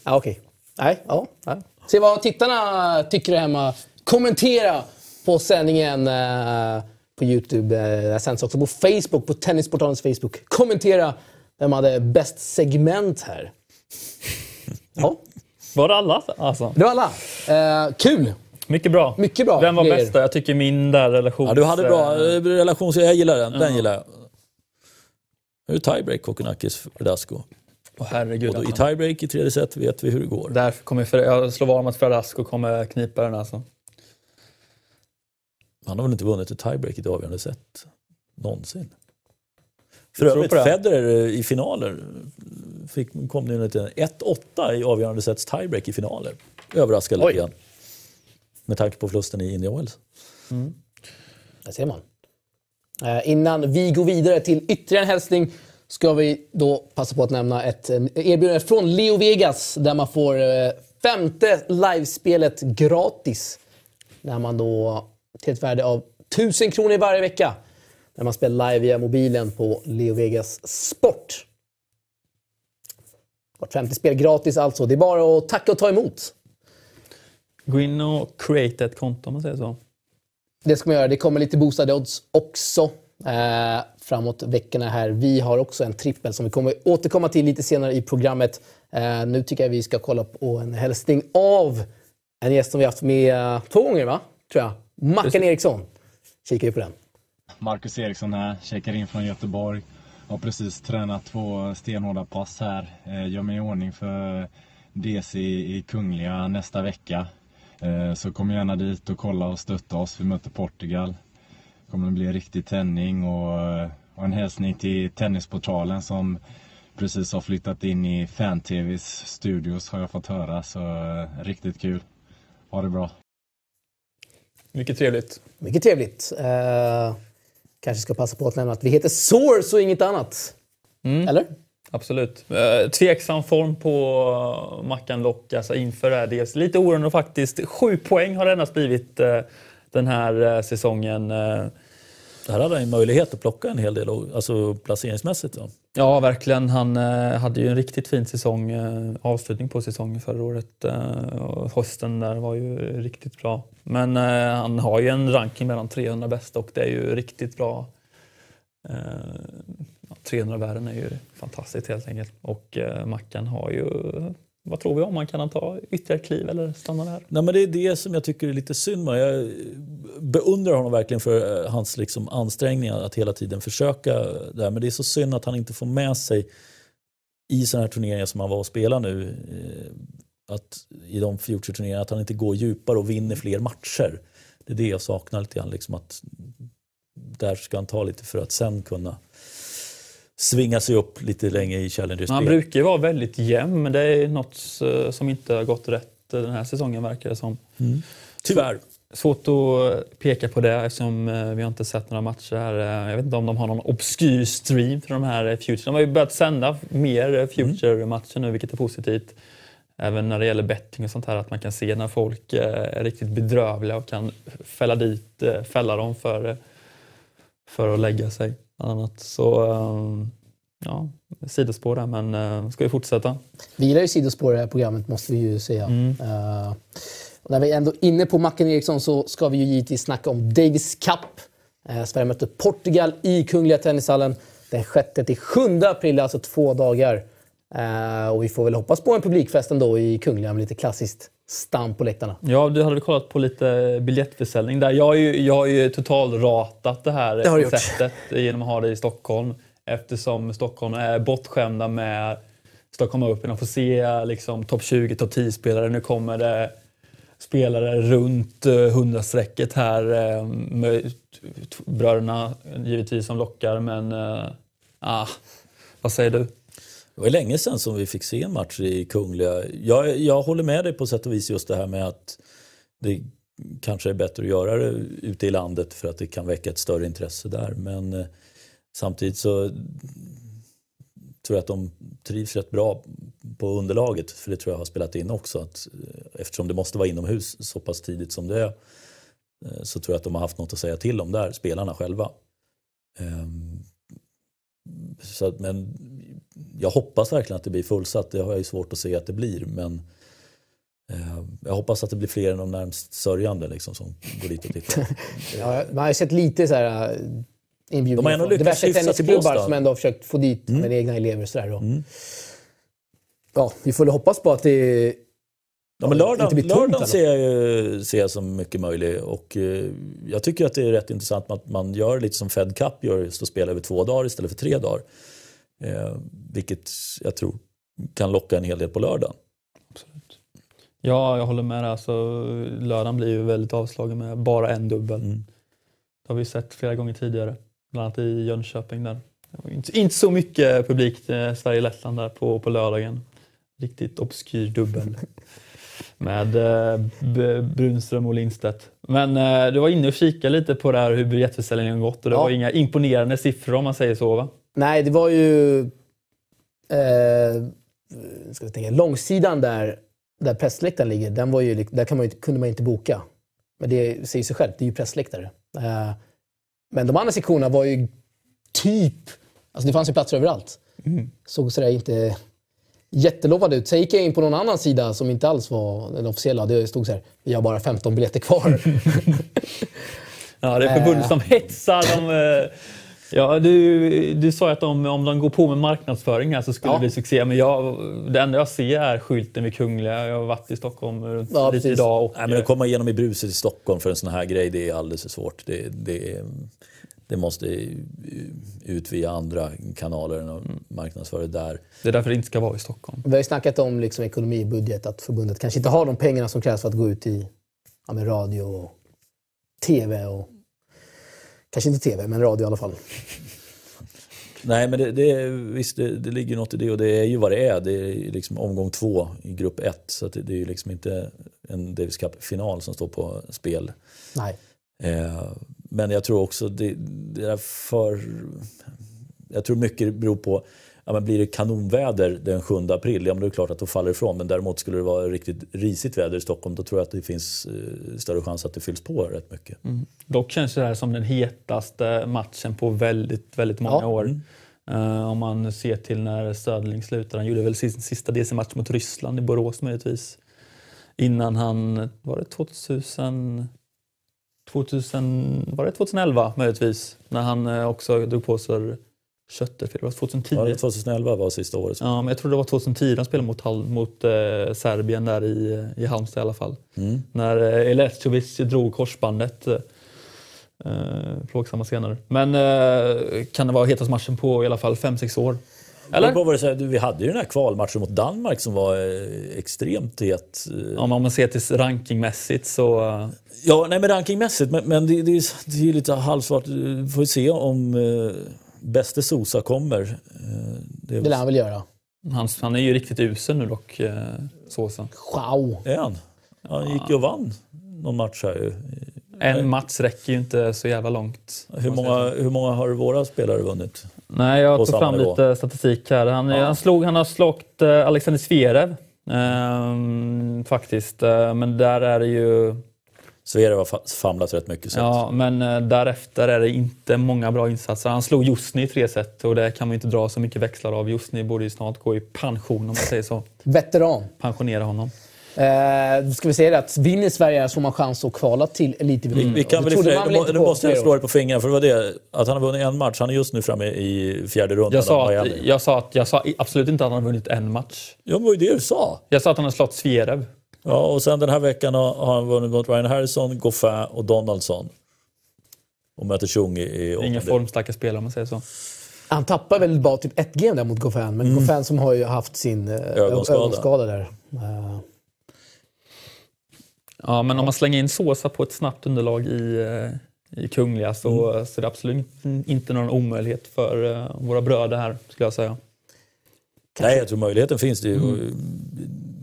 Ja, okej. Nej, ja. ja. Se vad tittarna tycker där hemma. Kommentera på sändningen eh, på Youtube. Eh, det sänds också på Facebook, på Tennisportalens Facebook. Kommentera vem hade bäst segment här. Ja, Var det alla alltså? det var alla. Eh, kul! Mycket bra. Mycket bra Vem var grejer. bäst då? Jag tycker min där relations... ja du hade bra eh, eh, relation, jag gillar den. Den gillar jag. Nu är det tiebreak Kokkinakis Verdasco. Åh, herregud. Och då, I han- tiebreak i tredje set vet vi hur det går. Därför kommer jag, jag slår vad om att Fradasco kommer knipa den alltså. Han har väl inte vunnit ett tiebreak i ett avgörande set någonsin. För övrigt. Federer eh, i finaler fick, kom nu till 1-8 i avgörande sets tiebreak i finaler. Överraskade lite grann. Med tanke på förlusten i Indian Wells. Mm. Där ser man. Eh, innan vi går vidare till ytterligare en hälsning ska vi då passa på att nämna ett eh, erbjudande från Leo Vegas där man får eh, femte livespelet gratis. När man då till ett värde av 1000 kronor varje vecka när man spelar live via mobilen på Leo Vegas Sport. Vart femte spel gratis alltså. Det är bara att tacka och ta emot. Gå in och create ett konto om man säger så. Det ska man göra. Det kommer lite boostade odds också eh, framåt veckorna här. Vi har också en trippel som vi kommer återkomma till lite senare i programmet. Eh, nu tycker jag vi ska kolla på en hälsning av en gäst som vi haft med eh, två gånger, va? Tror jag. Mackan Eriksson. Kikar vi på den. Marcus Eriksson här, checkar in från Göteborg. Har precis tränat två stenhårda pass här. Eh, Gör mig i ordning för DC i Kungliga nästa vecka. Eh, Så kom gärna dit och kolla och stötta oss. Vi möter Portugal. kommer att bli en riktig tändning och, eh, och en hälsning till Tennisportalen som precis har flyttat in i Fan-TVs studios har jag fått höra. Så eh, riktigt kul. Ha det bra. Mycket trevligt. Mycket trevligt. Eh, kanske ska passa på att nämna att vi heter Source och inget annat. Eller? Absolut. Eh, tveksam form på eh, Mackan Lock alltså inför det här. Dels lite oroande faktiskt. Sju poäng har det endast blivit eh, den här säsongen. Eh, Här hade han ju möjlighet att plocka en hel del, alltså placeringsmässigt. Ja. Ja, verkligen. Han hade ju en riktigt fin säsong, avslutning på säsongen förra året. Hösten där var ju riktigt bra. Men han har ju en ranking mellan 300 bästa och det är ju riktigt bra. Ja, 300-värden är ju fantastiskt helt enkelt. Och eh, Mackan har ju, vad tror vi om man kan han ta ytterligare kliv eller stanna där? Nej, men det är det som jag tycker är lite synd med Jag beundrar honom verkligen för eh, hans liksom ansträngningar att hela tiden försöka där. Men det är så synd att han inte får med sig i sådana här turneringar som han var och spelade nu, eh, att i de Future-turneringarna, att han inte går djupare och vinner fler matcher. Det är det jag saknar lite grann. Liksom att där ska han ta lite för att sen kunna svinga sig upp lite längre i Challengers Han brukar ju vara väldigt jämn, men det är något eh, som inte har gått rätt den här säsongen verkar det som. Mm. Tyvärr. Svårt att peka på det eftersom eh, vi har inte sett några matcher här. Jag vet inte om de har någon obskyr stream för de här Future. De har ju börjat sända mer Future-matcher nu, vilket är positivt. Även när det gäller betting och sånt här, att man kan se när folk eh, är riktigt bedrövliga och kan fälla dit, fälla dem för, för att lägga sig annat. Så ehm, ja, sidospår där, men uh, ska vi fortsätta? Vi gillar ju sidospår i det här programmet måste vi ju säga. Mm. Uh, när vi är ändå inne på Macken Eriksson så ska vi ju givetvis snacka om Davis Cup. Uh, Sverige mötte Portugal i Kungliga Tennishallen den 6-7 april, alltså två dagar. Uh, och vi får väl hoppas på en publikfest ändå i Kungliga med lite klassiskt stamp på läktarna. Ja, du hade kollat på lite biljettförsäljning där. Jag har ju, jag har ju totalratat det här det konceptet genom att ha det i Stockholm. Eftersom Stockholm är bortskämda med Stockholm Open och får se liksom, topp 20, topp 10-spelare. Nu kommer det spelare runt 100-strecket eh, här. Eh, med bröderna givetvis som lockar, men... Ah, vad säger du? Det var länge sedan som vi fick se en match i Kungliga. Jag, jag håller med dig på sätt och vis just det här med att det kanske är bättre att göra det ute i landet för att det kan väcka ett större intresse där. Men eh, samtidigt så tror jag att de trivs rätt bra på underlaget. För det tror jag har spelat in också. Att, eh, eftersom det måste vara inomhus så pass tidigt som det är eh, så tror jag att de har haft något att säga till om där, spelarna själva. Ehm, så att, men jag hoppas verkligen att det blir fullsatt. Det har jag ju svårt att se att det blir. Men eh, jag hoppas att det blir fler än de närmst sörjande liksom, som går dit och tittar. ja, man har ju sett lite så här eh, inbjudningar. De har ändå lyckats Diverse tennisklubbar som ändå har försökt få dit mm. med egna elever. Så där, mm. Ja, vi får hoppas på att det Ja, men lördagen, lördagen ser, jag ju, ser jag som mycket möjlig och eh, jag tycker att det är rätt intressant att man gör lite som Fed Cup gör, just att spela över två dagar istället för tre dagar. Eh, vilket jag tror kan locka en hel del på lördagen. Absolut. Ja, jag håller med. Alltså, lördagen blir ju väldigt avslagen med bara en dubbel. Mm. Det har vi sett flera gånger tidigare, bland annat i Jönköping. Där. Inte, inte så mycket publik eh, Sverige-Lettland där på, på lördagen. Riktigt obskyr dubbel. med eh, Brunström och Lindstedt. Men eh, du var inne och kikade lite på det här hur biljettförsäljningen gått och det ja. var inga imponerande siffror om man säger så va? Nej, det var ju... Eh, ska vi tänka, långsidan där, där pressläktaren ligger, den var ju, där kan man ju, kunde man inte boka. Men det säger sig självt, det är ju pressläktare. Eh, men de andra sektionerna var ju typ... Alltså det fanns ju platser överallt. Mm. Såg sådär inte jättelovande ut. Sen gick jag in på någon annan sida som inte alls var den officiella. Det stod så här, vi har bara 15 biljetter kvar. ja, det är förbundet som hetsar. De, eh, ja, du, du sa att de, om de går på med marknadsföring här så skulle ja. det bli succé. Men jag, det enda jag ser är skylten vid Kungliga. Jag har varit i Stockholm ja, lite idag. Och, Nej, men att komma igenom i bruset i Stockholm för en sån här grej, det är alldeles för svårt. Det, det det måste ut via andra kanaler än att marknadsföra det där. Det är därför det inte ska vara i Stockholm. Vi har ju snackat om liksom ekonomi och budget, att förbundet kanske inte har de pengarna som krävs för att gå ut i ja, med radio och TV. Och, kanske inte TV, men radio i alla fall. Nej, men det, det, visst, det, det ligger något i det och det är ju vad det är. Det är liksom omgång två i grupp ett. Så det, det är ju liksom inte en Davis Cup-final som står på spel. Nej. Eh, men jag tror också det, det är för... Jag tror mycket beror på Ja, men blir det kanonväder den 7 april, ja men det är klart att då faller ifrån. Men däremot skulle det vara riktigt risigt väder i Stockholm, då tror jag att det finns eh, större chans att det fylls på rätt mycket. Mm. Dock känns det här som den hetaste matchen på väldigt, väldigt många ja. år. Mm. Uh, om man ser till när Söderling slutade. Han gjorde väl sin sista DC-match mot Ryssland i Borås möjligtvis. Innan han, var det 2000? 2000, var det 2011 möjligtvis? När han eh, också drog på sig köttet. Det var 2010. Ja, 2011 var sista året. Ja, men jag tror det var 2010 han spelade mot, mot eh, Serbien där i, i Halmstad i alla fall. Mm. När eh, Electrovic drog korsbandet. Eh, plågsamma scener. Men eh, kan det vara hetaste matchen på i alla fall 5-6 år? Eller? Vad var det så här, vi hade ju den här kvalmatchen mot Danmark som var eh, extremt het. eh. Om man ser till rankingmässigt så... eh, Ja, nej men rankingmässigt, men, men det, det, är, det är lite halvsvart. Vi får se om eh, bäste Sosa kommer. Eh, det är, Det lär han väl göra. Han, han är ju riktigt usel nu dock, eh, Sosa. Wow. är han? Han gick ju och vann någon match här ju. En match räcker ju inte så jävla långt. Hur många, hur många har våra spelare vunnit? Nej, jag tog fram nivå. lite statistik här. Han, han, slog, han har slagit eh, Alexander Zverev. ehm, faktiskt. Eh, men där är det ju... Sverige har fa- famlat rätt mycket. Så Ja, men eh, därefter är det inte många bra insatser. Han slog Jusni i tre set och det kan man inte dra så mycket växlar av. Jusni borde ju snart gå i pension om man säger så. Veteran. Pensionera honom. Eh, då ska vi säga det att vinner Sverige så får man chans att kvala till elitdivisionen. Vi kan Det väl trodde i man och för väl sig- inte nu måste jag slå dig på fingrarna för det var det. Att han har vunnit en match. Han är just nu framme i fjärde rundan Jag sa, att, jag, sa att, jag sa absolut inte att han har vunnit en match. Ja, men det var ju det du sa. Jag sa att han har slått Zverev. Ja, och sen den här veckan har, han vunnit mot Ryan Harrison, Goffin och Donaldson. Och möter Chung i, i Ingen åttondel. formstarka spelare om man säger så. Han tappar väl bara typ ett game där mot Goffin, men Goffin som har ju haft sin eh, Ögonskada. ögonskada där. Ja, men om man slänger in Såsa på ett snabbt underlag i, eh, i Kungliga så, Mm. så är det absolut inte någon omöjlighet för eh, våra bröder här, skulle jag säga. Nej, jag tror möjligheten finns. Det är, ju, Mm.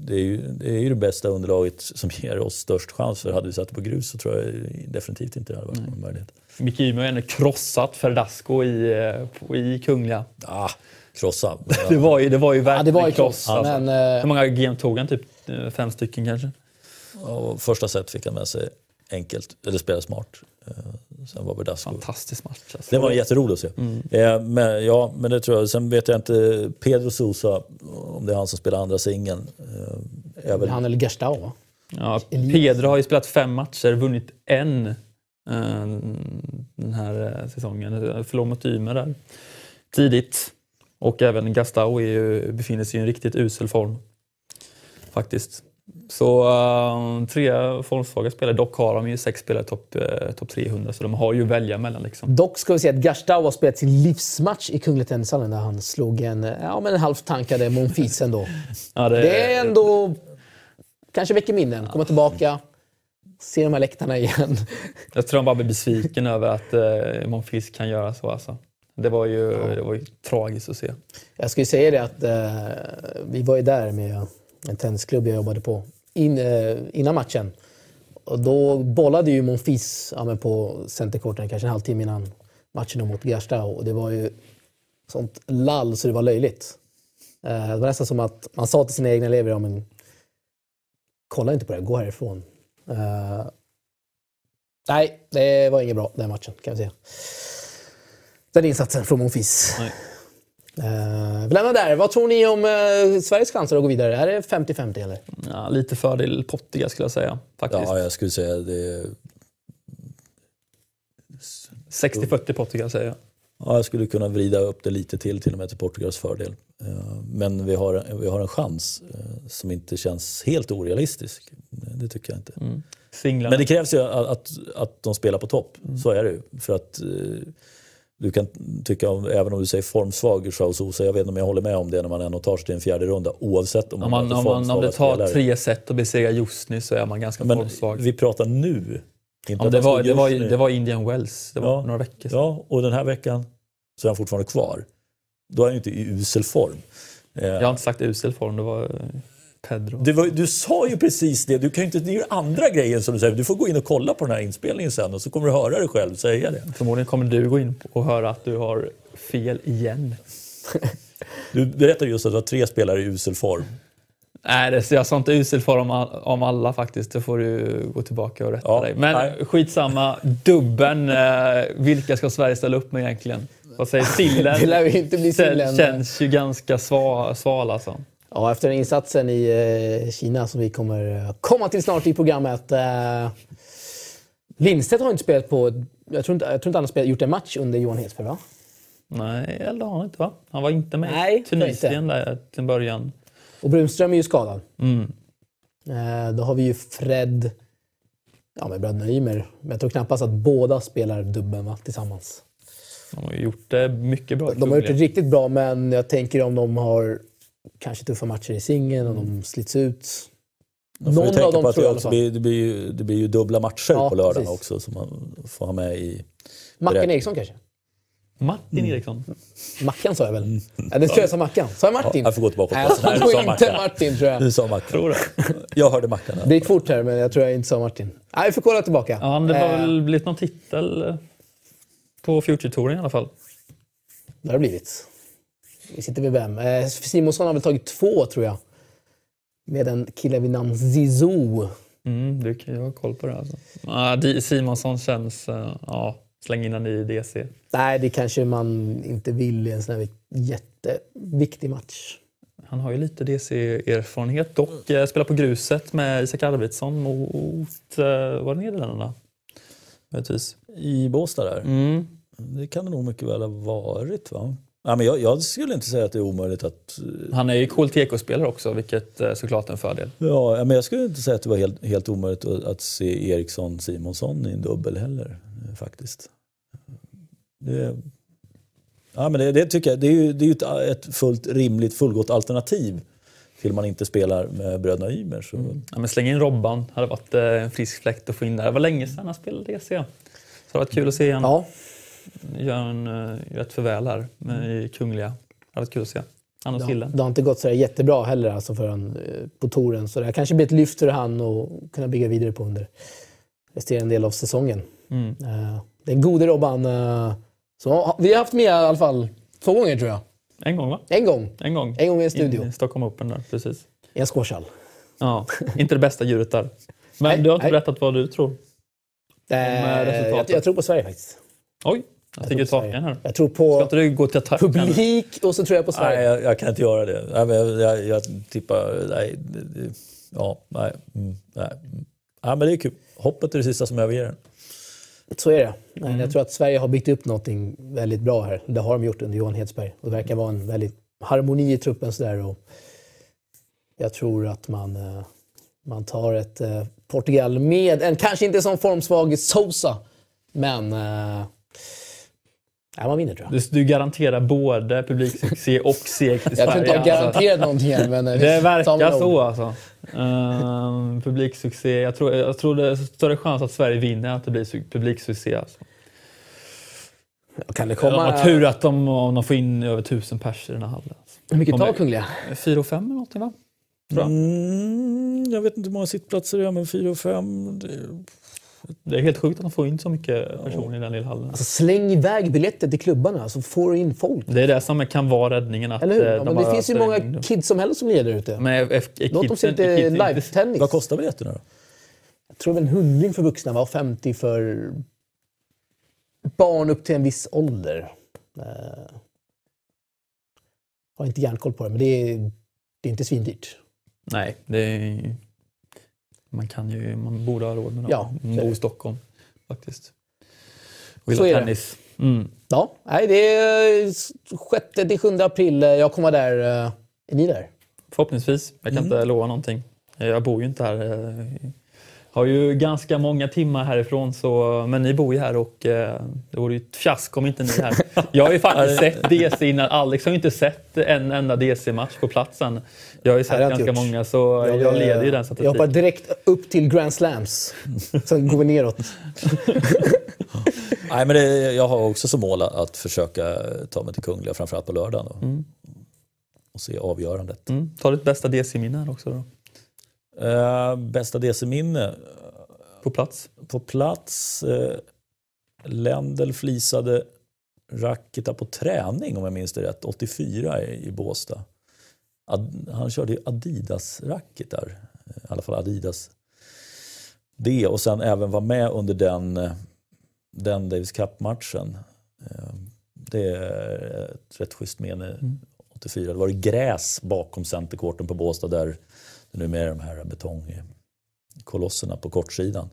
Det, är ju, det är ju det bästa underlaget som ger oss störst chans. För hade vi satt på grus så tror jag definitivt inte det hade varit någon möjlighet. Micke Ymer har ändå krossat Verdasco i, eh, i Kungliga. Ah, krossa. Det var ju, det var ju ja, verkligen det var ju kross. kross, Alltså. men Hur eh, många game tog han? Typ eh, fem stycken kanske? Och första set fick han med sig enkelt, eller spela smart. Eh, Sen var Verdasco. Fantastisk match. Alltså. Det var jätteroligt att se. Mm. Eh, men, ja, men det tror jag. Sen vet jag inte, Pedro Sousa, om det är han som spelar andra singeln. Eh, är väl, han eller Gerstau va? Ja, Pedro har ju spelat fem matcher, vunnit en eh, den här säsongen. Förlorade mot Ymer där tidigt. Och även Gastau är ju, befinner sig i en riktigt usel form. Faktiskt. Så eh, tre formsvaga spelare. Dock har de ju sex spelare i topp eh, top 300 så de har ju att välja mellan. Liksom. Dock ska vi säga att Gerstau har spelat sin livsmatch i Kungliga Tennishallen där han slog en, eh, ja, men en halvt tankade Monfils ändå. Ja, det, Det är ändå... Kanske väcker minnen. Komma tillbaka, se de här läktarna igen. Jag tror han bara blir besviken över att eh, Monfils kan göra så. Alltså. Det, var ju, det var ju tragiskt att se. Jag ju säga det att eh, vi var ju där med en tennisklubb jag jobbade på in, eh, innan matchen. Och då bollade ju Monfils ja, på centerkorten kanske en halvtimme innan matchen mot Gersta Och det var ju sånt lall så det var löjligt. Eh, det var nästan som att man sa till sina egna elever, ja, men kolla inte på det, gå härifrån. Eh, nej, det var inget bra den matchen kan jag säga. Den insatsen från Monfils. Nej. Uh, vi lämnar där. Vad tror ni om eh, Sveriges chanser att gå vidare? Är det 50-50 eller? Ja, lite fördel Portugal skulle jag säga. Faktiskt. ja, jag skulle säga det. 60-40 Portugal säger jag. Ja, jag skulle kunna vrida upp det lite till, till och med till Portugals fördel. Eh, Men vi har, vi har en chans eh, som inte känns helt orealistisk. Det tycker jag inte. Singlarna. Men det krävs ju att, att, att de spelar på topp. Så är det ju. För att eh, du kan tycka, om, även om du säger formsvag Joao Sousa, jag vet inte om jag håller med om det när man ändå tar sig till en fjärde runda oavsett om man, om, man, om, man, om det tar spelare. tre set och besegrar Jusni så är man ganska Men formsvag. vi pratar nu. Inte Ja, det, var, det, var, det var Indian Wells. Det var Ja. några veckor sedan. Ja, och den här veckan så är han fortfarande kvar. Då är han ju inte i usel form. Eh, Jag har inte sagt usel form, det var eh, Pedro. Du, var, du sa ju precis det. Du kan ju inte, det är ju andra grejen som du säger. Du får gå in och kolla på den här inspelningen sen och så kommer du höra dig själv säga det. Förmodligen kommer du gå in och höra att du har fel igen. Du berättade just att du har tre spelare i usel form. Nej, det, jag sa inte usel form om, om alla faktiskt. Det får du gå tillbaka och rätta Ja, dig. Men nej. skitsamma. Dubben. Eh, vilka ska Sverige ställa upp med egentligen? Vad säger Sillen? Det lär ju inte bli Sillen. Känns ju ganska sval, sval alltså. Ja, efter den insatsen i eh, Kina som vi kommer eh, komma till snart i programmet. Eh, Lindstedt har inte spelat på... Jag tror inte, jag tror inte han har spelat, gjort en match under Johan Hedberg, va? Nej, eller har han inte va? Han var inte med Nej, i Tunisien där till början. Och Brunström är ju skadad. Mm. Eh, då har vi ju Fred Ja, med bröderna Ymer. Men jag tror knappast att båda spelar dubbeln va, tillsammans. De har gjort det mycket bra. De har gjort det riktigt bra, men jag tänker om de har kanske tuffa matcher i singeln och de slits ut. Vi Någon tänka av dem på att tror det, jag också blir, det, blir ju, det blir ju dubbla matcher Ja, på lördagen precis. också som man får ha med i... Beräkning. Eriksson kanske? Martin Mm. Eriksson. Mackan sa jag väl? Ja, det tror jag sa Mackan. Sa jag Martin? Ja, jag får gå tillbaka Nej, på jag sa Nej, du nog sa inte. Martin tror jag. Du sa Mackan. Tror det. Jag hörde Mackan. Det gick fort här, men jag tror jag inte sa Martin. Nej, vi får kolla tillbaka. Ja, det har Eh, väl blivit någon titel på Future-touren i alla fall. Det har det blivit. Vi sitter vid vem? Eh, Simonsson har väl tagit två, tror jag. Med en kille vid namn Zizou. Mm, du kan ju ha koll på det. Alltså. Ah, Simonsson känns... eh, ja, släng in den i DC. Nej, det kanske man inte vill i en sån här jätteviktig match. Han har ju lite DC-erfarenhet dock. Eh, spelar på gruset med Isak Arvidsson mot... Eh, var det Nederländerna? Möjligtvis. I Båstad där. Mm. Det kan det nog mycket väl ha varit va? Ja, men jag, jag skulle inte säga att det är omöjligt att... eh, Han är ju KLTK-spelare också, vilket såklart är en fördel. Ja, men jag skulle inte säga att det var helt, helt omöjligt att, att se Eriksson Simonsson i en dubbel heller. eh, Faktiskt. Det, ja, men det, det tycker jag det är ju, det är ju ett, ett fullt rimligt, fullgott alternativ till man inte spelar med bröderna Ymer. Så. Ja, men släng in Robban, hade varit eh, en frisk fläkt att få in där. Det var länge sedan han spelade DC. Så det har varit kul att se honom Ja, göra en, uh, rätt förväl här med, i Kungliga. Det har varit kul att se. Och det, killen. det har inte gått så jättebra heller alltså för han, eh, på touren. Så det här kanske blir ett lyft för han och kunna bygga vidare på under resterande del av säsongen. Mm. Eh, den gode Robban. eh, så, vi har haft med i alla fall två gånger tror jag. En gång va? En gång. En gång. En gång i en studio. I Stockholm Open där, precis. I en squashhall. Ja, inte det bästa djuret där. Men Nej, du har inte nej. berättat vad du tror. Eh, resultatet. jag, jag tror på Sverige faktiskt. Oj, jag Sverige. hakan här. Jag tror Ska på inte du gå till attack? publik och så tror jag på Sverige. Nej, jag, jag kan inte göra det. Nej, men jag, jag, jag tippar... Nej, ja, nej, mm, nej. mm. Ja, men det är kul. Hoppet är det sista som överger en. Så är det. Nej, Mm. Jag tror att Sverige har byggt upp någonting väldigt bra här. Det har de gjort under Johan Hedsberg. Det verkar vara en väldigt harmoni i truppen. Sådär. Och jag tror att man, eh, man tar ett eh, Portugal med en kanske inte så formsvag Sosa. Men eh, ja, man vinner tror jag. Du, du garanterar både publiksuccé och seger till Jag tror inte Sverige. jag har alltså. garanterat någonting här. Men, Det verkar så alltså. Ehm, publiksuccé. Jag tror, jag tror det är större chans att Sverige vinner än att det blir su- publiksuccé. Alltså. Kan det komma... var tur att de, om de får in över tusen pers i den här hallen. Alltså. Hur mycket tar Kungliga? Fyra och fem eller någonting va? Tror jag. Mm, jag vet inte hur många sittplatser det är, men fyra och fem... Det, Det är helt sjukt att de får in så mycket personer i den lilla hallen. Alltså, släng iväg biljetter till klubbarna så får du in folk. Det är det som kan vara räddningen. Att Eller hur? eh, Ja, de men det finns ju många in- kids som helst som lirar där ute. Men F- Låt dem se lite live-tennis. vad kostar biljetterna då? Jag tror en hundring för vuxna var 50 för barn upp till en viss ålder. Uh, har inte järnkoll på det, men det är, det är inte svindyrt. Nej, det är, man kan ju, man borde ha råd med det. Ja, bor i. Stockholm faktiskt. Och Så är det. tennis. Mm. Ja, nej, det är 6 till 7 april. Jag kommer vara där. eh, Är ni där? Förhoppningsvis. Jag kan inte lova någonting. Jag bor ju inte här. Har ju ganska många timmar härifrån, så, men ni bor ju här och eh, det vore ju ett fiasko om inte ni är här. Jag har ju faktiskt sett DC innan. Alex har ju inte sett en enda DC-match på platsen. Jag har ju sett jag ganska gjort. många, så jag, leder ju den Jag hoppar statistiken. direkt upp till Grand Slams. Sen går vi neråt. Nej, men det, jag har också som mål att försöka ta mig till Kungliga, framförallt på lördagen. Då. Och se avgörandet. Mm. Ta ditt bästa DC-minne här också då. Eh, bästa DC-minne? På plats. På plats, eh, Lendl flisade racketar på träning om jag minns det rätt, 84 i, i Båstad. Ad, han körde Adidas-racketar, i alla fall Adidas. Det och sen även var med under den, eh, den Davis Cup-matchen. Det är ett rätt schysst minne. 84. Det var det gräs bakom centercourten på Båstad där numera är de här betongkolosserna på kortsidan.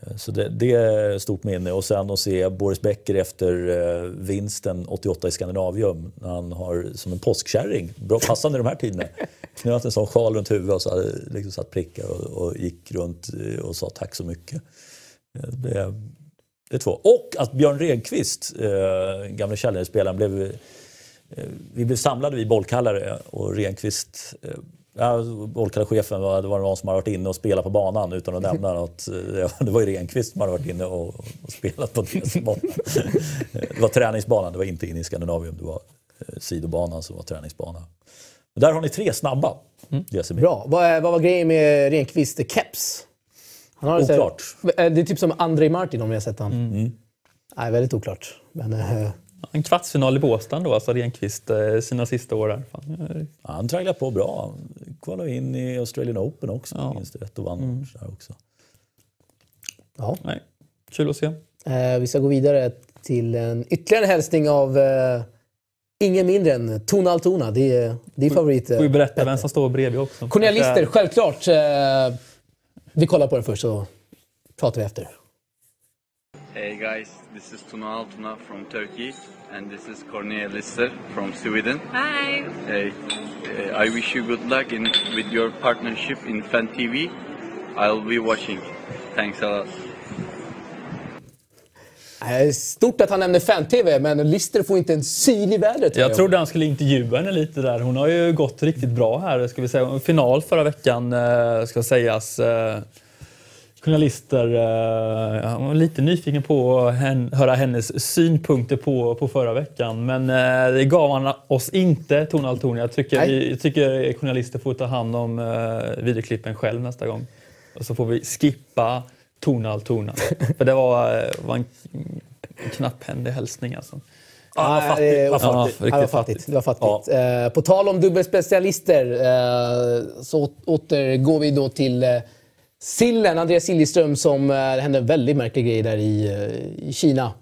Eh, Så det, det är stort minne. Och sen att se Boris Becker efter eh, vinsten 88 i Skandinavium. När han har som en påskkärring, bra passande i de här tiderna, knöt en sån sjal runt huvudet och så hade liksom satt prickar och, och gick runt eh, och sa tack så mycket. Det, det är två. Och att Björn Redqvist, eh, gamle Challenger-spelaren, blev eh, vi blev samlade vid bollkallare och Renqvist, eh, ja, bollkallarchefen var, det var någon som hade varit inne och spelat på banan utan att nämna något. Eh, Det var ju Renqvist som hade varit inne och, och spelat på deras bana. Det var träningsbanan, det var inte inne i Skandinavium. Det var eh, sidobanan som var träningsbana. Där har ni tre snabba. DCB. Bra. Vad, är- vad var grejen med Renqvist keps? Han har så här- Oklart. Eh, Det är typ som Andrei Martin om ni har sett honom. Nej, väldigt oklart. Men, eh, En kvartsfinal i Båstad då, alltså Renqvist, eh, sina sista år där. Fan, han tragglade på bra. Kvalade in i Australian Open också, Ja. minns det rätt, och vann där också. ja. Nej, kul att se. Eh, vi ska gå vidare till en ytterligare hälsning av eh, ingen mindre än Tona Altona. Det är din favorit. eh, Får vi berätta Petter. vem som står bredvid också. Journalister, självklart. Eh, vi kollar på den först så pratar vi efter. Hey guys, this is Tuna Altuna from Turkey, and this is Cornelia Lister from Sweden. Hi. Hey, uh, I wish you good luck in with your partnership in Fan TV. I'll be watching. Thanks a lot. Eh, Stort att han nämner fan-tv, men Lister får inte en syl i vädret. Jag trodde han skulle intervjua henne lite där. Hon har ju gått riktigt bra här. Ska vi säga. Final förra veckan, eh, ska sägas. Journalister eh, jag var lite nyfiken på att hen, höra hennes synpunkter på, på förra veckan. Men eh, det gav han oss inte, Tone Altoni. Jag tycker, vi, jag tycker journalister får ta hand om eh, videoklippen själv nästa gång. Och så får vi skippa Tone Altona. För det var, eh, var en, knapphändig hälsning alltså. Vad Nej, fattigt. det- ja, var fattigt. Det var fattigt. Eh, på tal om dubbelspecialister eh, så återgår vi då till Sillen, Andreas Siljeström, som eh, det hände en väldigt märklig grej där i, eh, i Kina.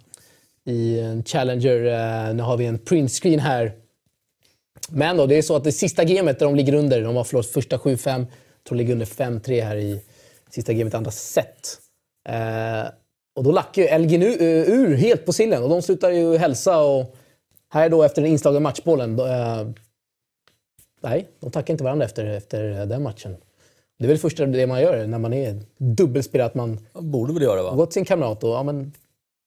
I en Challenger. Eh, nu har vi en printscreen här. Men då, det är så att det sista gamet där de ligger under, de har förlorat första 7-5, tror de ligger under 5-3 här i sista gamet, andra set. Eh, och då lackar ju Elgin eh, ur, ur helt på sillen och de slutar ju hälsa och här då efter den inslagna matchbollen. Då, eh, nej, de tackar inte varandra efter, efter den matchen. Det är väl första det man gör när man är dubbelspelare, att man Borde väl göra va? gått till sin kamrat och ja men,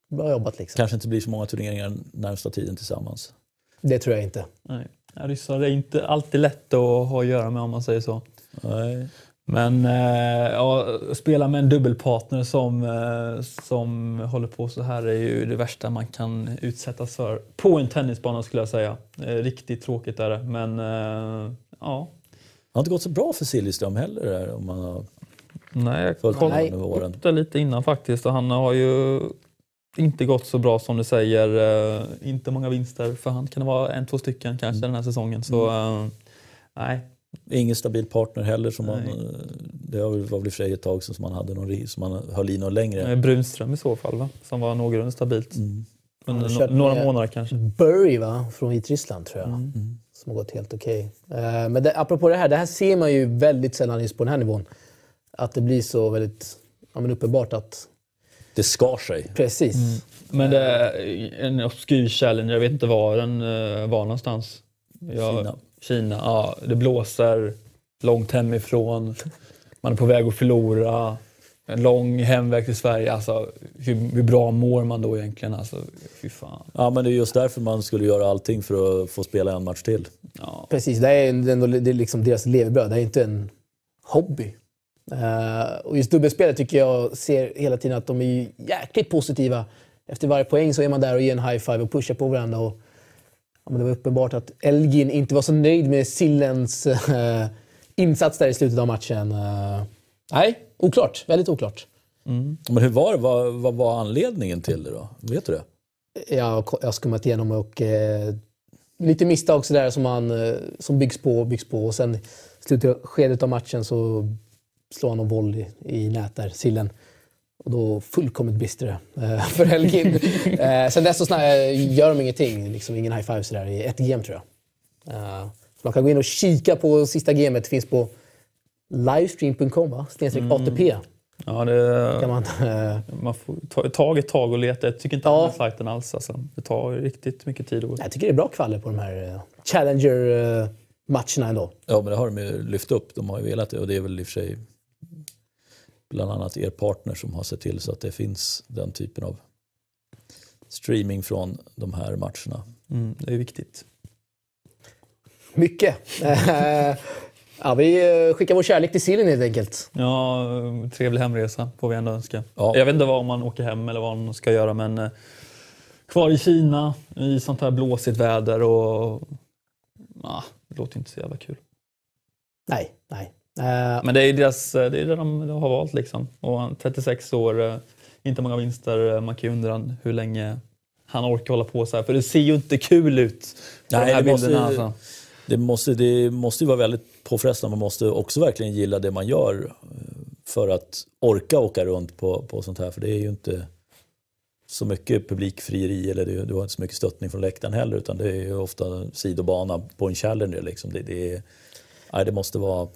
bra jobbat liksom. Kanske inte blir så många turneringar närmsta tiden tillsammans. Det tror jag inte. Nej. Ryssar är inte alltid lätt att ha att göra med om man säger så. Nej. Men eh, ja, spela med en dubbelpartner som, eh, som håller på så här är ju det värsta man kan utsättas för. På en tennisbana skulle jag säga. Eh, riktigt tråkigt är det. Men eh, ja, har inte gått så bra för Siljeström heller där, om man har nej, jag följt kollade honom det lite innan faktiskt och han har ju inte gått så bra som du säger. Eh, inte många vinster för han kan det vara en, två stycken kanske den här säsongen. Så eh, nej, Ingen stabil partner heller. Som man, Nej. eh, det var väl i och för sig ett tag sedan som man hade någon som man höll i någon längre. Brunström i så fall va? Som var någorlunda stabilt. Mm. Under några månader kanske. Burry va? från Vitryssland tror jag. Som har gått helt okej. Eh, men det, apropå det här, det här ser man ju väldigt sällan just på den här nivån. Att det blir så väldigt ja, men uppenbart att... Det skar sig. Precis. Men det är en obskyr challenge, jag vet inte var den eh, var någonstans. Jag, Kina. Kina, ja. Det blåser långt hemifrån. Man är på väg att förlora. En lång hemväg till Sverige. Alltså, hur, hur bra mår man då egentligen? Alltså, fy fan. Ja, men det är just därför man skulle göra allting för att få spela en match till. Ja. Precis, det är, ändå, det är liksom deras levebröd. Det är inte en hobby. Eh, och just dubbelspelet tycker jag ser hela tiden att de är jäkligt positiva. Efter varje poäng så är man där och ger en high five och pushar på varandra. Och, ja, men det var uppenbart att Elgin inte var så nöjd med Sillens eh, insats där i slutet av matchen. Eh, nej, oklart. Väldigt oklart. Men hur var det? Vad, vad var anledningen till det då? Vet du det? Jag, har ko- jag har skummat igenom och eh, lite misstag sådär som, man, eh, som byggs på och byggs på. Och sen i slutskedet av matchen så slår han någon volley i nät där, sillen. Och då fullkomligt brister det eh, för Helgin. eh, sen dess så snar, gör de ingenting, liksom ingen high five sådär i ett game tror jag. Eh, man kan gå in och kika på sista gamet, finns på livestream.com va? Snedstreck ATP. Ja, det, Kan man, eh, man får ta tag i ett tag och leta. Jag tycker inte Ja. om den här sajten alls. Alltså. Det tar riktigt mycket tid. Och... jag tycker det är bra kvaller på de här eh, Challenger-matcherna ändå. Ja, men det har de ju lyft upp. De har ju velat det och det är väl i och för sig bland annat er partner som har sett till så att det finns den typen av streaming från de här matcherna. Mm, det är viktigt. Mycket. Ja, vi eh, skickar vår kärlek till sillen helt enkelt. Ja, trevlig hemresa får vi ändå önska. Ja. Jag vet inte vad man åker hem eller vad man ska göra men eh, kvar i Kina i sånt här blåsigt väder och ah, det låter inte så jävla kul. Nej, nej. Eh, Men det är deras, det, är det de har valt liksom. Och han, 36 år, inte många vinster. Man kan ju undra hur länge han orkar hålla på så här. För det ser ju inte kul ut Nej, de här det måste-. Alltså. Det måste, det måste ju vara väldigt påfrestande. Man måste också verkligen gilla det man gör eh, för att orka åka runt på, på sånt här. För det är ju inte så mycket publikfrieri eller det, du har inte så mycket stöttning från läktaren heller utan det är ju ofta sidobana på en Challenger. Liksom. Det, det, är, nej, det måste vara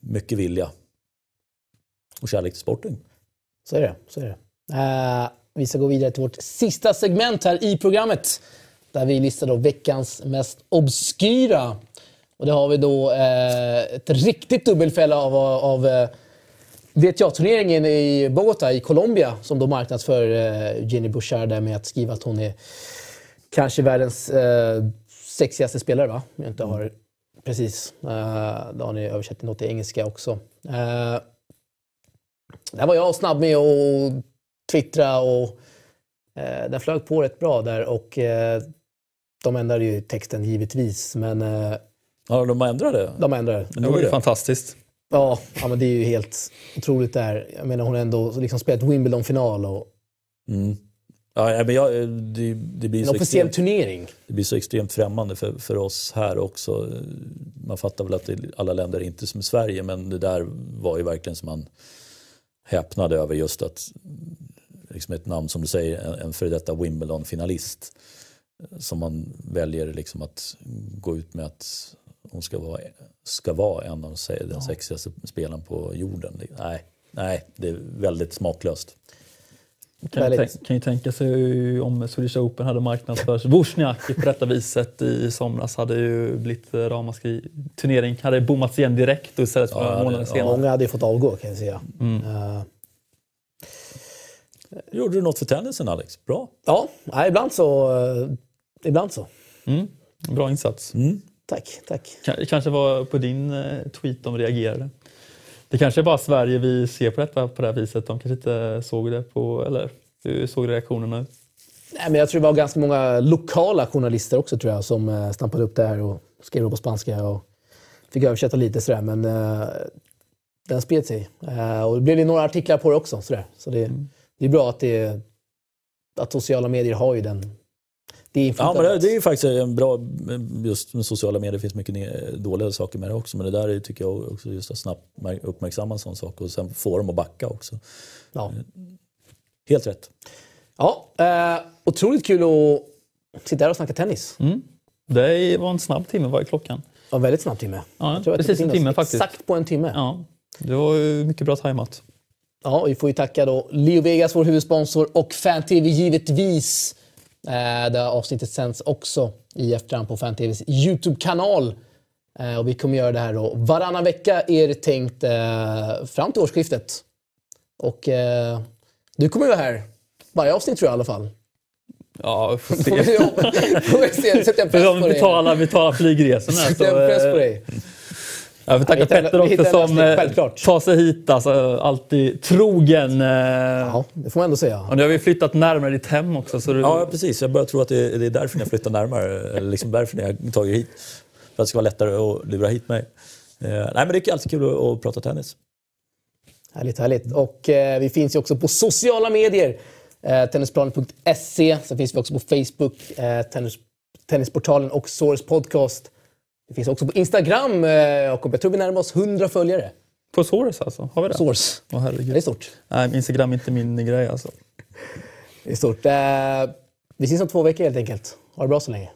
mycket vilja och kärlek till sporten. Så är det. Så är det. Uh, vi ska gå vidare till vårt sista segment här i programmet. Där vi listar då veckans mest obskyra. Och det har vi då eh, ett riktigt dubbelfälla av, av eh, WTA-turneringen i Bogotá i Colombia som då marknadsför eh, Jenny Bouchard där med att skriva att hon är kanske världens eh, sexigaste spelare va? Om jag inte har precis. Eh, då har ni översatt något till engelska också. Eh, där var jag snabb med att twittra och eh, den flög på rätt bra där och eh, de ändrade ju texten givetvis men eh, Ja, de ändrade. de ändrade. Det var ju det. fantastiskt. Ja, ja, men det är ju helt otroligt där. Jag menar hon har ändå liksom spelat Wimbledon-final och Mm. Ja, men jag, det, det, blir en så officiell extremt, turnering. det blir så extremt främmande för, för oss här också. Man fattar väl att det, alla länder är inte som Sverige men det där var ju verkligen som man häpnade över just att liksom ett namn som du säger, en, en före detta Wimbledon-finalist som man väljer liksom att gå ut med att hon ska vara, ska vara en av den sexigaste spelaren på jorden. Nej, nej, det är väldigt smaklöst. Kan, ju Väldigt. tänk, kan ju tänka sig om Swedish Open hade marknadsförts Wozniacki på detta viset i somras hade ju blivit eh, ramaskri. Turnering hade bommats igen direkt och istället för Ja, några månader det- ja. senare. Många hade ju fått avgå kan jag säga. Mm. Eh, Gjorde du något för tennisen Alex? Bra. ja, nej, ibland så. eh, ibland så. Mm. Bra insats. Mm. Tack, tack. Ka- kanske var på din eh, tweet de reagerade. Det kanske är bara Sverige vi ser på detta på det här viset. De kanske inte såg det på, eller du såg reaktionerna. Nej, men jag tror det var ganska många lokala journalister också tror jag som eh, snappade upp det här och skrev det på spanska och fick översätta lite sådär. Men eh, den spred sig. Eh, och det blev några artiklar på det också. Sådär. Så det, det är bra att, det, att sociala medier har ju den, det Ja, inflytandet. men det, det är ju faktiskt en bra, just med sociala medier, det finns mycket dåliga saker med det också. Men det där är, tycker jag också just att snabbt mär- uppmärksamma en sån sak och sen få dem att backa också. ja. Helt rätt. Ja, eh, otroligt kul att sitta här och snacka tennis. Mm. Det var en snabb timme, vad är klockan? Ja, väldigt snabb timme. Ja, precis en timme faktiskt. Exakt på en timme. Ja. Ja, det var mycket bra tajmat. vi får ju tacka då Leo Vegas, vår huvudsponsor, och Fan-TV givetvis. Eh, det här avsnittet sänds också i efterhand på Fan-TVs YouTube-kanal. Eh, och vi kommer göra det här då varannan vecka är det tänkt eh, fram till årsskiftet. Och eh, du kommer ju vara här varje avsnitt tror jag i alla fall. Ja, vi får vi se. se- får vi se, sätter en press på dig. betalar, betalar flygresorna. Sätter så, en press på eh, dig. Jag vill tacka hittar Petter också som lösning, eh, tar sig hit. Alltså, alltid trogen. eh, Ja, det får man ändå säga. Och nu har vi flyttat närmare ditt hem också. Så du, Ja, precis. Jag börjar tro att det är, det är därför ni har flyttat närmare. Eller liksom därför ni har tagit hit. För att det ska vara lättare att lura hit mig. Eh, nej, men det är alltid kul att, att prata tennis. Härligt, härligt. Och eh, vi finns ju också på sociala medier. Eh, tennisplanen.se. Sen finns vi också på Facebook, eh, tennis, Tennisportalen och Source Podcast. Vi finns också på Instagram eh, och jag tror vi närmar oss 100 följare. På Source alltså? Har vi det? Source. Åh, herregud. Det är stort. Nej, Instagram är inte min grej alltså. Det är stort. Eh, vi ses om två veckor helt enkelt. Ha det bra så länge.